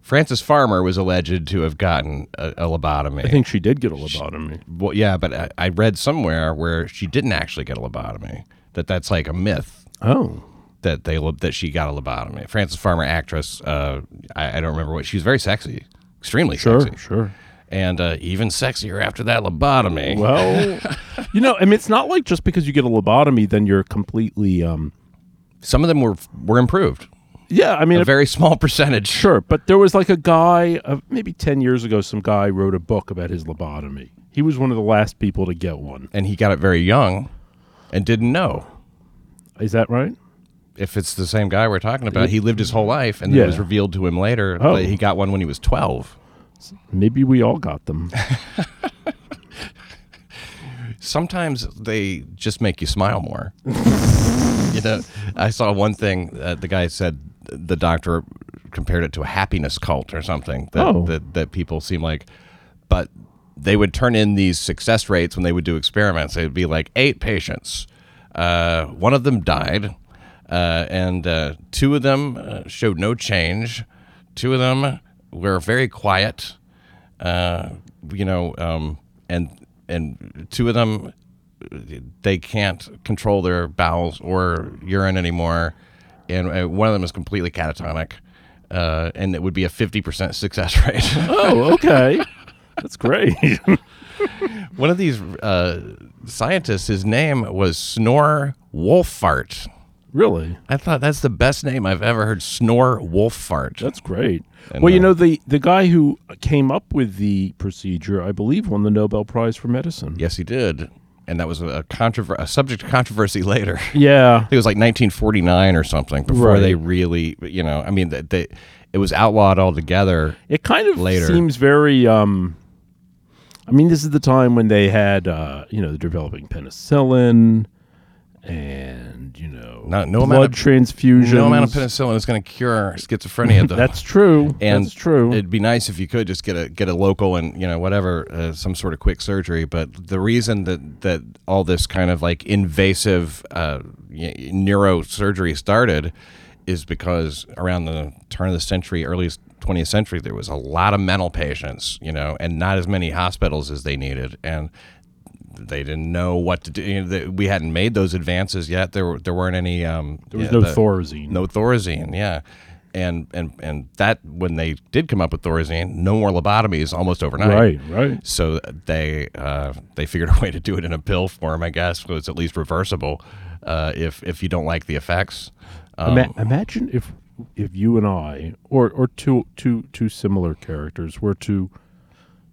Frances Farmer was alleged to have gotten a, a lobotomy. I think she did get a lobotomy. well, yeah, but I, I read somewhere where she didn't actually get a lobotomy. That that's like a myth Oh, that they that she got a lobotomy. Frances Farmer, actress. Uh, I, I don't remember what she was very sexy, extremely sure, sexy, sure. and uh, even sexier after that lobotomy. Well, you know, I mean, it's not like just because you get a lobotomy, then you're completely. um Some of them were were improved. Yeah, I mean, A very small percentage. Sure, but there was like a guy, uh, maybe 10 years ago, some guy wrote a book about his lobotomy. He was one of the last people to get one. and he got it very young and didn't know Is that right? if it's the same guy we're talking about he lived his whole life and then Yeah. it was revealed to him later Oh. that he got one when he was 12 Maybe we all got them. sometimes they just make you smile more you know i saw one thing uh, the guy said the doctor compared it to a happiness cult or something that, Oh. that, that people seem like but they would turn in these success rates when they would do experiments they would be like eight patients uh, one of them died uh, and uh, two of them uh, showed no change two of them were very quiet uh, you know, um, and and two of them they can't control their bowels or urine anymore, and uh, one of them is completely catatonic, uh, and it would be a fifty percent success rate. oh, okay. That's great. one of these uh, scientists, his name was Snore Wolfart. really? I thought that's the best name I've ever heard. Snore Wolfart. That's great. And, well, you uh, know, the, the guy who came up with the procedure, I believe, won the Nobel Prize for medicine. yes, he did, and that was a controver- a subject of controversy later. Yeah. It was like 1949 or something before Right. they really, you know, I mean, they, they it was outlawed altogether. It kind of Later. seems very. Um, I mean, this is the time when they had, uh, you know, they're developing penicillin and, you know, Not- no blood amount of- transfusions. No amount of penicillin is going to cure schizophrenia. though. That's true. and That's true. It'd be nice if you could just get a get a local and you know whatever uh, some sort of quick surgery. But the reason that that all this kind of like invasive uh, neurosurgery started is because around the turn of the century, early 20th century, there was a lot of mental patients, you know, and not as many hospitals as they needed, and they didn't know what to do. You know, they, we hadn't made those advances yet. There were there weren't any. Um, there was yeah, no the- Thorazine. no Thorazine, yeah. And and and that when they did come up with Thorazine, no more lobotomies almost overnight. Right, right. So they uh, they figured a way to do it in a pill form, I guess, so it's at least reversible uh, if if you don't like the effects. Um, Ima- imagine if if you and I, or or two two two similar characters, were to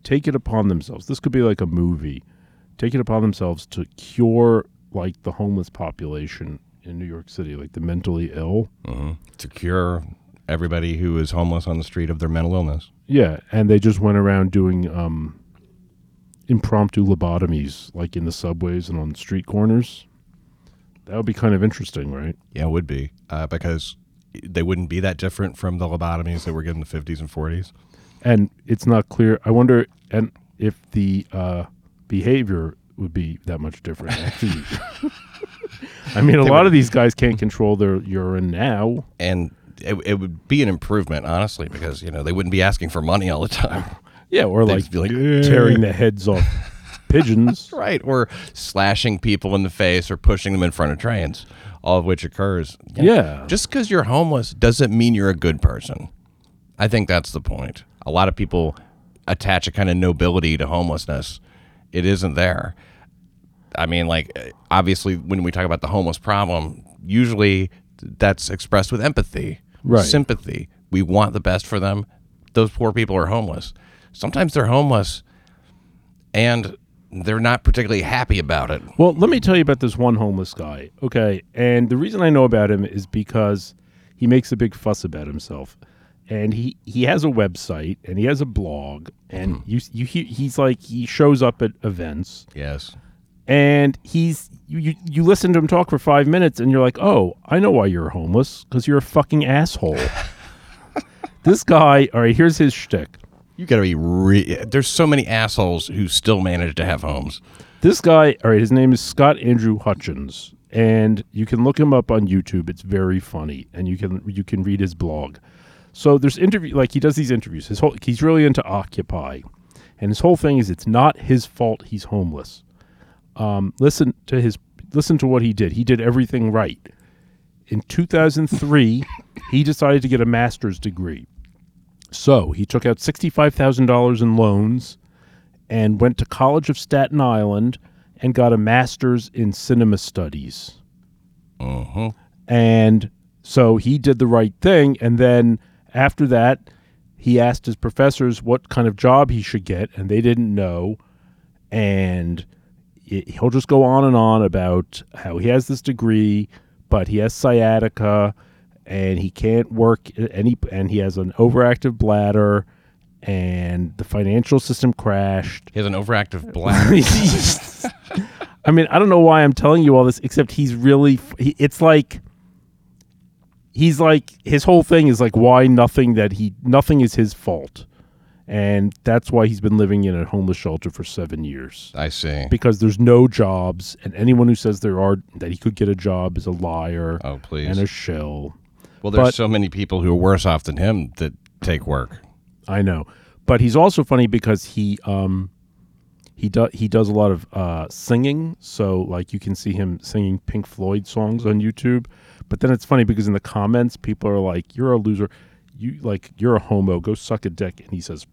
take it upon themselves. This could be like a movie. Take it upon themselves to cure like the homeless population in New York City, like the mentally ill. mhm. to cure everybody who is homeless on the street of their mental illness. Yeah, and they just went around doing um, impromptu lobotomies, like in the subways and on street corners. That would be kind of interesting, right? Yeah, it would be uh, because they wouldn't be that different from the lobotomies that were given in the 50s and 40s. And it's not clear. I wonder, and if the uh, behavior would be that much different. I mean, a lot of these guys can't control their urine now. And it, it would be an improvement, honestly, because you know they wouldn't be asking for money all the time. Yeah, or They'd like, like, tearing the heads off pigeons. right, or slashing people in the face or pushing them in front of trains, all of which occurs. You know, Yeah. Just because you're homeless doesn't mean you're a good person. I think that's the point. A lot of people attach a kind of nobility to homelessness. It isn't there. I mean, like, uh, obviously, when we talk about the homeless problem, usually that's expressed with empathy, Right. sympathy. We want the best for them. Those poor people are homeless. Sometimes they're homeless and they're not particularly happy about it. Well, let me tell you about this one homeless guy. Okay, and the reason I know about him is because he makes a big fuss about himself, and he he has a website and he has a blog, and hmm. you you he, he's like he shows up at events, Yes. and he's you, you you listen to him talk for five minutes, and you're like, oh, I know why you're homeless because you're a fucking asshole. this guy, all right, here's his shtick. You got to be re- There's so many assholes who still manage to have homes. This guy, all right, his name is Scott Andrew Hutchins, and you can look him up on YouTube. It's very funny, and you can you can read his blog. So there's interview like he does these interviews. His whole he's really into Occupy, and his whole thing is it's not his fault he's homeless. Um, listen to his listen to what he did. He did everything right. In 2003, he decided to get a master's degree. So he took out $65,000 in loans and went to College of Staten Island and got a master's in cinema studies. Uh-huh. And so he did the right thing. And then after that, he asked his professors what kind of job he should get, and they didn't know. And it, he'll just go on and on about how he has this degree, but he has sciatica, and he can't work any, and he has an overactive bladder, and the financial system crashed. He has an overactive bladder. I mean, I don't know why I'm telling you all this, except he's really. He, it's like he's like his whole thing is like why nothing that he nothing is his fault, and that's why he's been living in a homeless shelter for seven years I see. because there's no jobs, and anyone who says there are that he could get a job is a liar Oh, please. and a shill. Well, there's but- so many people who are worse off than him that take work. I know, but he's also funny because he um he does he does a lot of uh, singing. So like you can see him singing Pink Floyd songs on YouTube. But then it's funny because in the comments people are like, "You're a loser. You like you're a homo. Go suck a dick." And he says,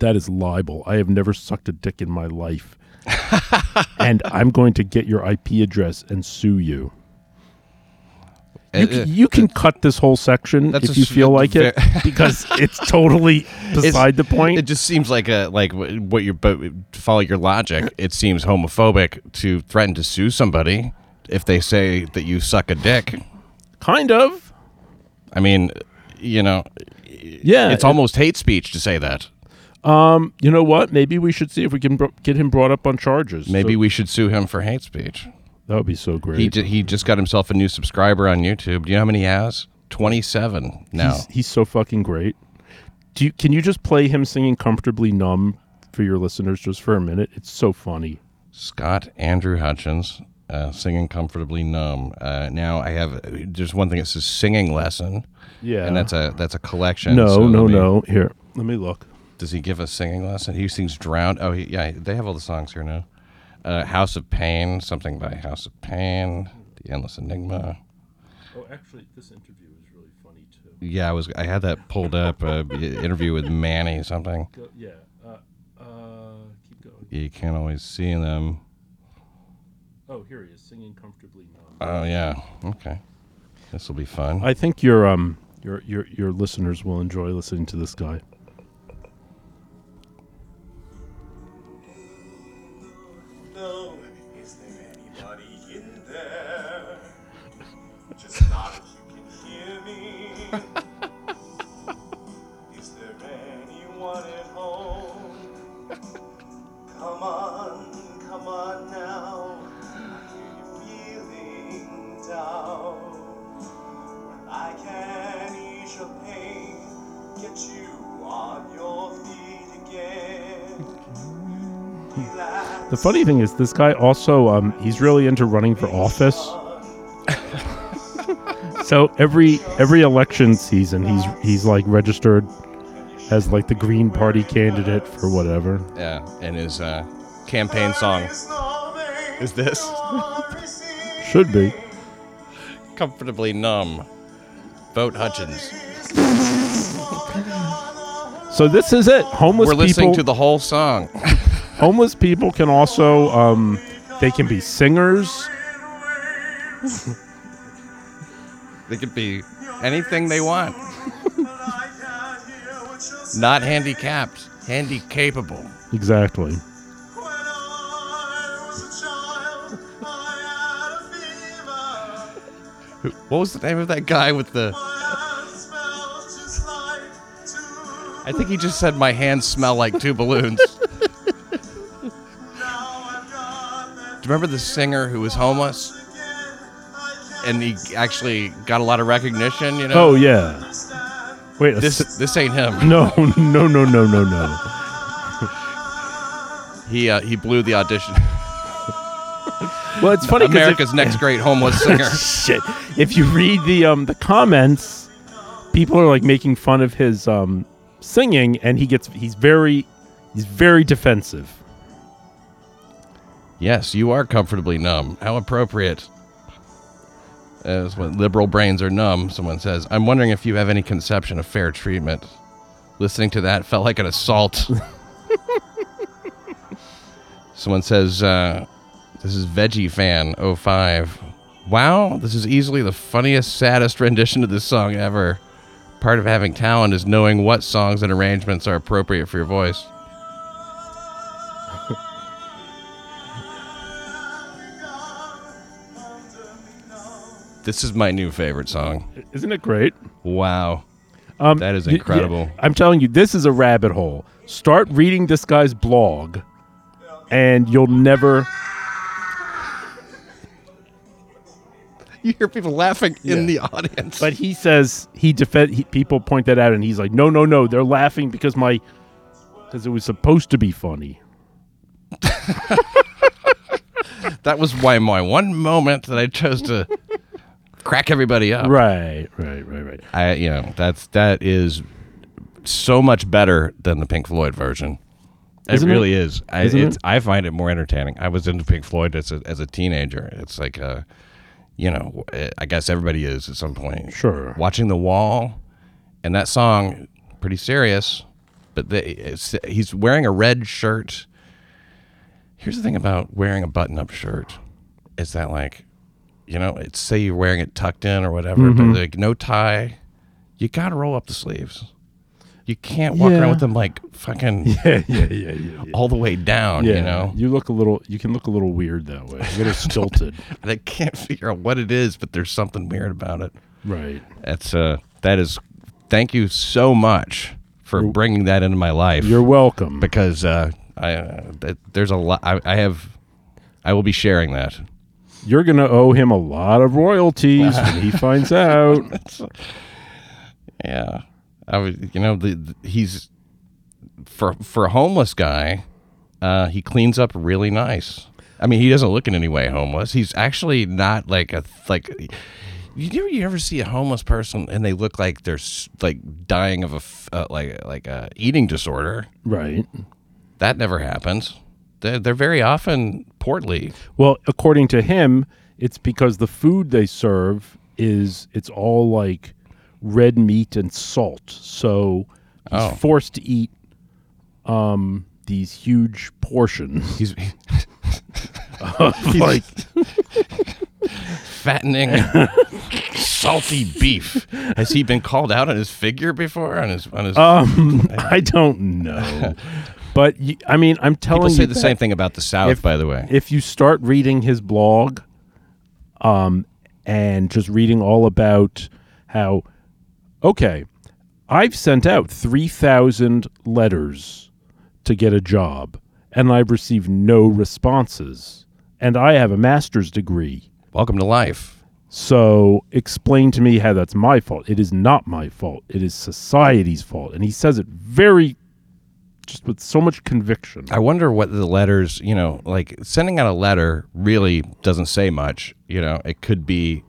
"That is libel. I have never sucked a dick in my life." and I'm going to get your IP address and sue you. You, Uh, can, uh, you can cut this whole section That's if you feel like it because it's totally beside the point. It just seems like a like what you're but follow your logic. It seems homophobic to threaten to sue somebody if they say that you suck a dick. kind of. I mean, you know, Yeah. it's almost hate speech to say that. Um. You know what? Maybe we should see if we can bro- get him brought up on charges. Maybe So- we should sue him for hate speech. That would be so great. He ju- he just got himself a new subscriber on YouTube. Do you know how many he has? Twenty seven now. He's, he's so fucking great. Do you, can you just play him singing "Comfortably Numb" for your listeners just for a minute? It's so funny. Scott Andrew Hutchins uh, singing comfortably numb. Uh, now I have there's one thing that says singing lesson, Yeah. and that's a that's a collection. no, so no, me- no. Here, let me look. Does he give a singing lesson? He sings "Drowned." Oh, he, yeah, they have all the songs here now. Uh, House of Pain, something by House of Pain, The Endless Enigma. Oh, actually, this interview is really funny too. Yeah, I was I had that pulled up. Uh, interview with Manny something. yeah. Uh, uh, keep going. You can't always see them. Oh, here he is singing "Comfortably Numb." Oh yeah, okay. This will be fun. I think your um your your your listeners will enjoy listening to this guy. Is there anyone at home? Come on, come on now. I can ease your pain, get you on your feet again. The funny thing is, this guy also um, he's really into running for office so every every election season, he's he's like registered as like the Green Party candidate for whatever. Yeah, and his uh, campaign song is this Should be. "Comfortably Numb." Vote Hutchins. So this is it. Homeless We're listening people. to the whole song. homeless people can also um, they can be singers. They could be anything they want. Not handicapped, handy capable. Exactly. What was the name of that guy with the? I think he just said my hands smell like two balloons. Do you remember the singer who was homeless? And he actually got a lot of recognition, you know? Oh yeah. Wait, This this ain't him. no, no, no, no, no, no. He uh, he blew the audition. Well, it's funny 'cause if- America's next great homeless singer. Shit. If you read the um the comments, people are like making fun of his um singing, and he gets he's very he's very defensive. Yes, you are comfortably numb. How appropriate. As when liberal brains are numb, someone says, I'm wondering if you have any conception of fair treatment. Listening to that felt like an assault. someone says, uh, This is Veggie Fan 05. Wow, this is easily the funniest, saddest rendition of this song ever. Part of having talent is knowing what songs and arrangements are appropriate for your voice. This is my new favorite song. Isn't it great? Wow. Um, That is y- y- incredible. I'm telling you, this is a rabbit hole. Start reading this guy's blog, and you'll never. You hear people laughing in the audience. But he says he defend. He, people point that out, and he's like, "No, no, no! They're laughing because my because it was supposed to be funny." that was why my one moment that I chose to crack everybody up. Right, right, right, right. I you know, that's that is so much better than the Pink Floyd version. It Isn't it? really is. I, it? I find it more entertaining. I was into Pink Floyd as a, as a teenager. It's like a, you know, I guess everybody is at some point. Sure. Watching The Wall, and that song, pretty serious, but the, it's, he's wearing a red shirt. Here's the thing about wearing a button-up shirt, is that like, you know, it's say you're wearing it tucked in or whatever, Mhm. but like no tie, you got to roll up the sleeves. You can't walk Yeah. around with them like fucking Yeah, yeah, yeah, yeah. all the way down. yeah, You know, you look a little. You can look a little weird that way. A little stilted. I can't figure out what it is, but there's something weird about it. Right. That's uh, that is. Thank you so much for bringing that into my life. You're welcome. because uh, I uh, there's a lot. I, I have. I will be sharing that. You're gonna owe him a lot of royalties when he finds out. Yeah, I would. You know, the, the he's for for a homeless guy. Uh, he cleans up really nice. I mean, he doesn't look in any way homeless. He's actually not like a like. You ever, you ever see a homeless person and they look like they're like dying of a uh, like like a eating disorder? Right. That never happens. They're, they're very often portly. Well, according to him, it's because the food they serve is it's all like red meat and salt. So he's Oh. forced to eat um these huge portions. He's of like fattening salty beef. Has he been called out on his figure before? On his on his. um I don't know. But I mean, I'm telling People you say the same thing about the South, if- by the way. If you start reading his blog, um, and just reading all about how, okay, I've sent out three thousand letters to get a job, and I've received no responses, and I have a master's degree. Welcome to life. So explain to me how that's my fault. It is not my fault. It is society's fault. And he says it very just with so much conviction. I wonder what the letters, you know, like sending out a letter really doesn't say much. You know, it could be.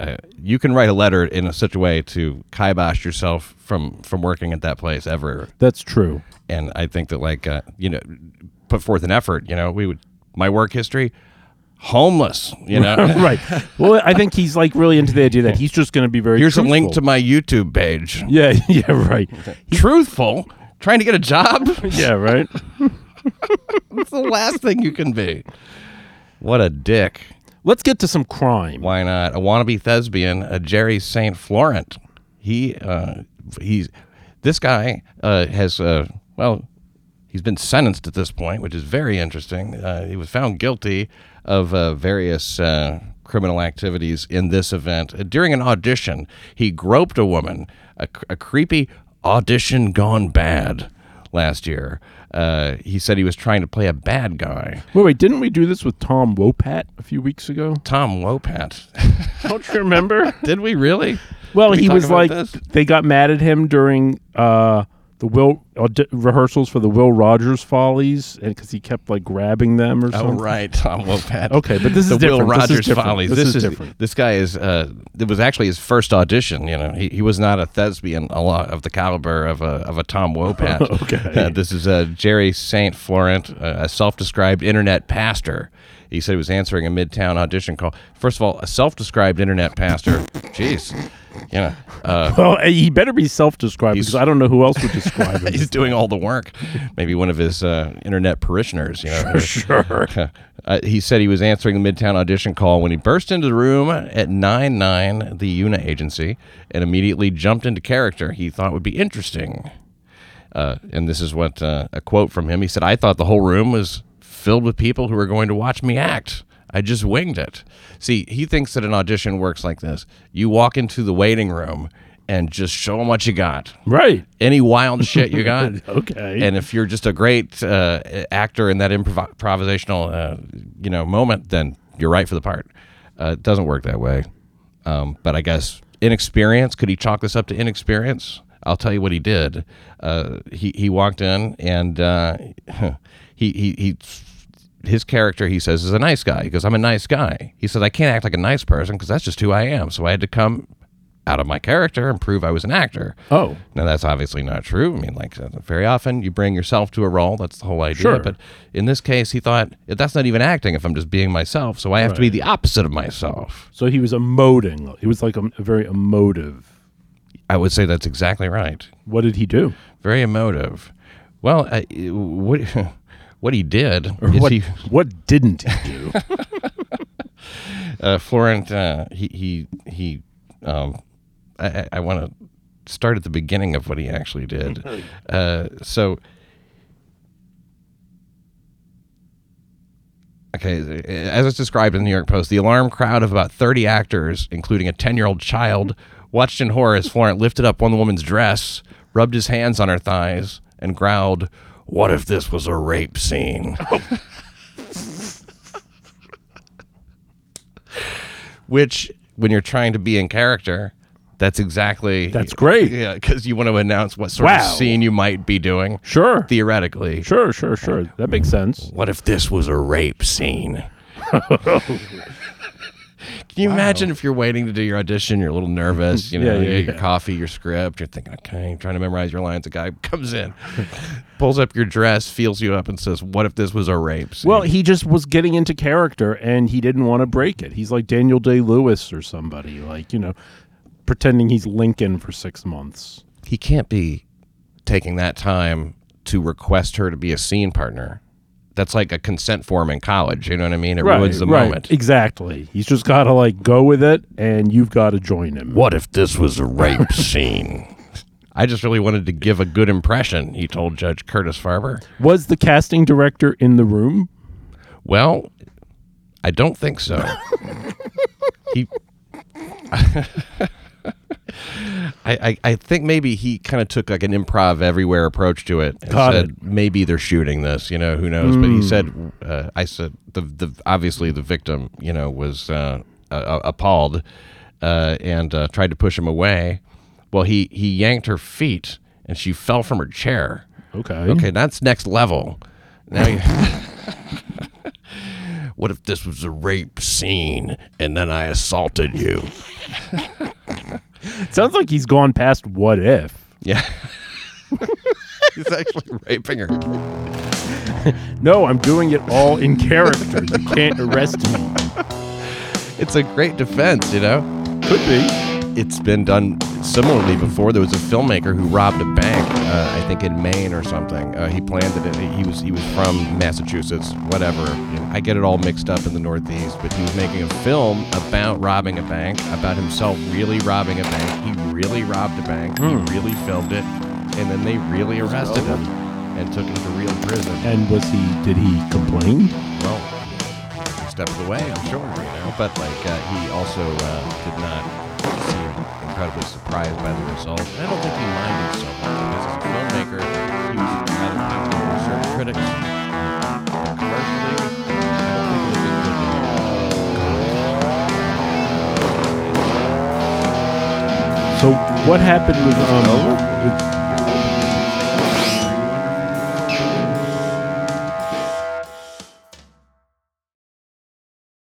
Uh, you can write a letter in a, such a way to kibosh yourself from from working at that place ever. That's true. And I think that like uh, you know, put forth an effort. You know, we would my work history, homeless. You know, right. Well, I think he's like really into the idea that he's just going to be very. Here's truthful. a link to my YouTube page. Yeah. Yeah. Right. Truthful, trying to get a job. Yeah. Right. It's the last thing you can be. What a dick. Let's get to some crime. Why not? A wannabe thespian, a Jerry St. Florent. He, uh, he's, this guy uh, has, uh, well, he's been sentenced at this point, which is very interesting. Uh, he was found guilty of uh, various uh, criminal activities in this event. During an audition, he groped a woman, a, a creepy audition gone bad last year. Uh, he said he was trying to play a bad guy. Wait, wait. Didn't we do this with Tom Wopat a few weeks ago? Tom Wopat. Don't you remember? Did we really? Well, Did he talk was like this? they got mad at him during uh, the Will rehearsals for the Will Rogers Follies, and because he kept like grabbing them or something. Oh something. right, Tom Wopat. Okay, but this the is Will different. This is Rogers. Follies. This This, is is different. This guy is. Uh, it was actually his first audition. You know, he, he was not a thespian a lot of the caliber of a of a Tom Wopat. Okay. Uh, this is uh, Jerry Saint Florent, uh, a self-described internet pastor. He said he was answering a midtown audition call. First of all, a self-described internet pastor. Jeez, you know. Uh, Well, eh, he better be self-described because I don't know who else would describe him. He's doing all the work. Maybe one of his uh, internet parishioners. You know, sure. Uh, he said he was answering the Midtown audition call when he burst into the room at 9 9, the UNA agency, and immediately jumped into character he thought would be interesting. Uh, and this is what uh, a quote from him. He said, I thought the whole room was filled with people who were going to watch me act. I just winged it. See, he thinks that an audition works like this you walk into the waiting room and just show them what you got. Right. Any wild shit you got. Okay. And if you're just a great uh, actor in that improv- improvisational, uh, you know, moment, then you're right for the part. Uh, it doesn't work that way. Um, but I guess inexperience. Could he chalk this up to inexperience? I'll tell you what he did. Uh, he he walked in and uh, he he he. His character, he says, is a nice guy. He goes, I'm a nice guy. He says, I can't act like a nice person because that's just who I am. So I had to come out of my character and prove I was an actor. Oh. Now that's obviously not true. I mean, like uh, very often you bring yourself to a role. That's the whole idea. Sure. But in this case, he thought that's not even acting if I'm just being myself. So I have to be the opposite of myself. So he was emoting. He was like a, a very emotive. I would say that's exactly right. What did he do? Very emotive. Well, I, what what he did Or what, he what didn't he do? uh, Florent uh, he he he um, I, I- I want to start at the beginning of what he actually did. Uh, so. Okay, as it's described in the New York Post, the alarm crowd of about 30 actors, including a 10 year old child, watched in horror as Florent lifted up one woman's dress, rubbed his hands on her thighs, and growled, What if this was a rape scene? Which, when you're trying to be in character, that's exactly That's great. Yeah, because you want to announce what sort Wow. of scene you might be doing. Sure. Theoretically. Sure, sure, sure. That makes sense. What if this was a rape scene? Can you imagine if you're waiting to do your audition, you're a little nervous, you know, Yeah, you yeah, your coffee, your script, you're thinking, okay, trying to memorize your lines. A guy comes in, pulls up your dress, feels you up, and says, What if this was a rape scene? Well, he just was getting into character and he didn't want to break it. He's like Daniel Day Lewis or somebody, like, you know, pretending he's Lincoln for six months. he can't be taking that time to request her to be a scene partner. That's like a consent form in college. You know what I mean? It ruins the moment. Exactly. He's just got to like go with it and you've got to join him. What if this was a rape scene? I just really wanted to give a good impression, he told Judge Curtis Farber. Was the casting director in the room? Well, I don't think so. he. I, I, I think maybe he kind of took like an improv everywhere approach to it and said it. maybe they're shooting this, you know, who knows? But he said, uh, I said the the obviously the victim, you know, was uh, uh, appalled uh, and uh, tried to push him away. Well, he he yanked her feet and she fell from her chair. Okay. Okay, that's next level. Now you. what if this was a rape scene and then I assaulted you? Sounds like he's gone past what if. Yeah. He's actually raping her. No, I'm doing it all in character. You can't arrest me. It's a great defense, you know? Could be. It's been done similarly before. There was a filmmaker who robbed a bank, uh, I think in Maine or something. Uh, he planned it. He was he was from Massachusetts, whatever. You know, I get it all mixed up in the Northeast, but he was making a film about robbing a bank, about himself really robbing a bank. He really robbed a bank. Hmm. He really filmed it, and then they really arrested him and took him to real prison. And was he? Did he complain? Well, every step of the way, I'm sure, you know. But like, uh, he also uh, did not incredibly surprised by the result. I don't think he minded so much because as a filmmaker, he was rather popular with certain critics. But commercially, I don't think it was a good So what happened with um with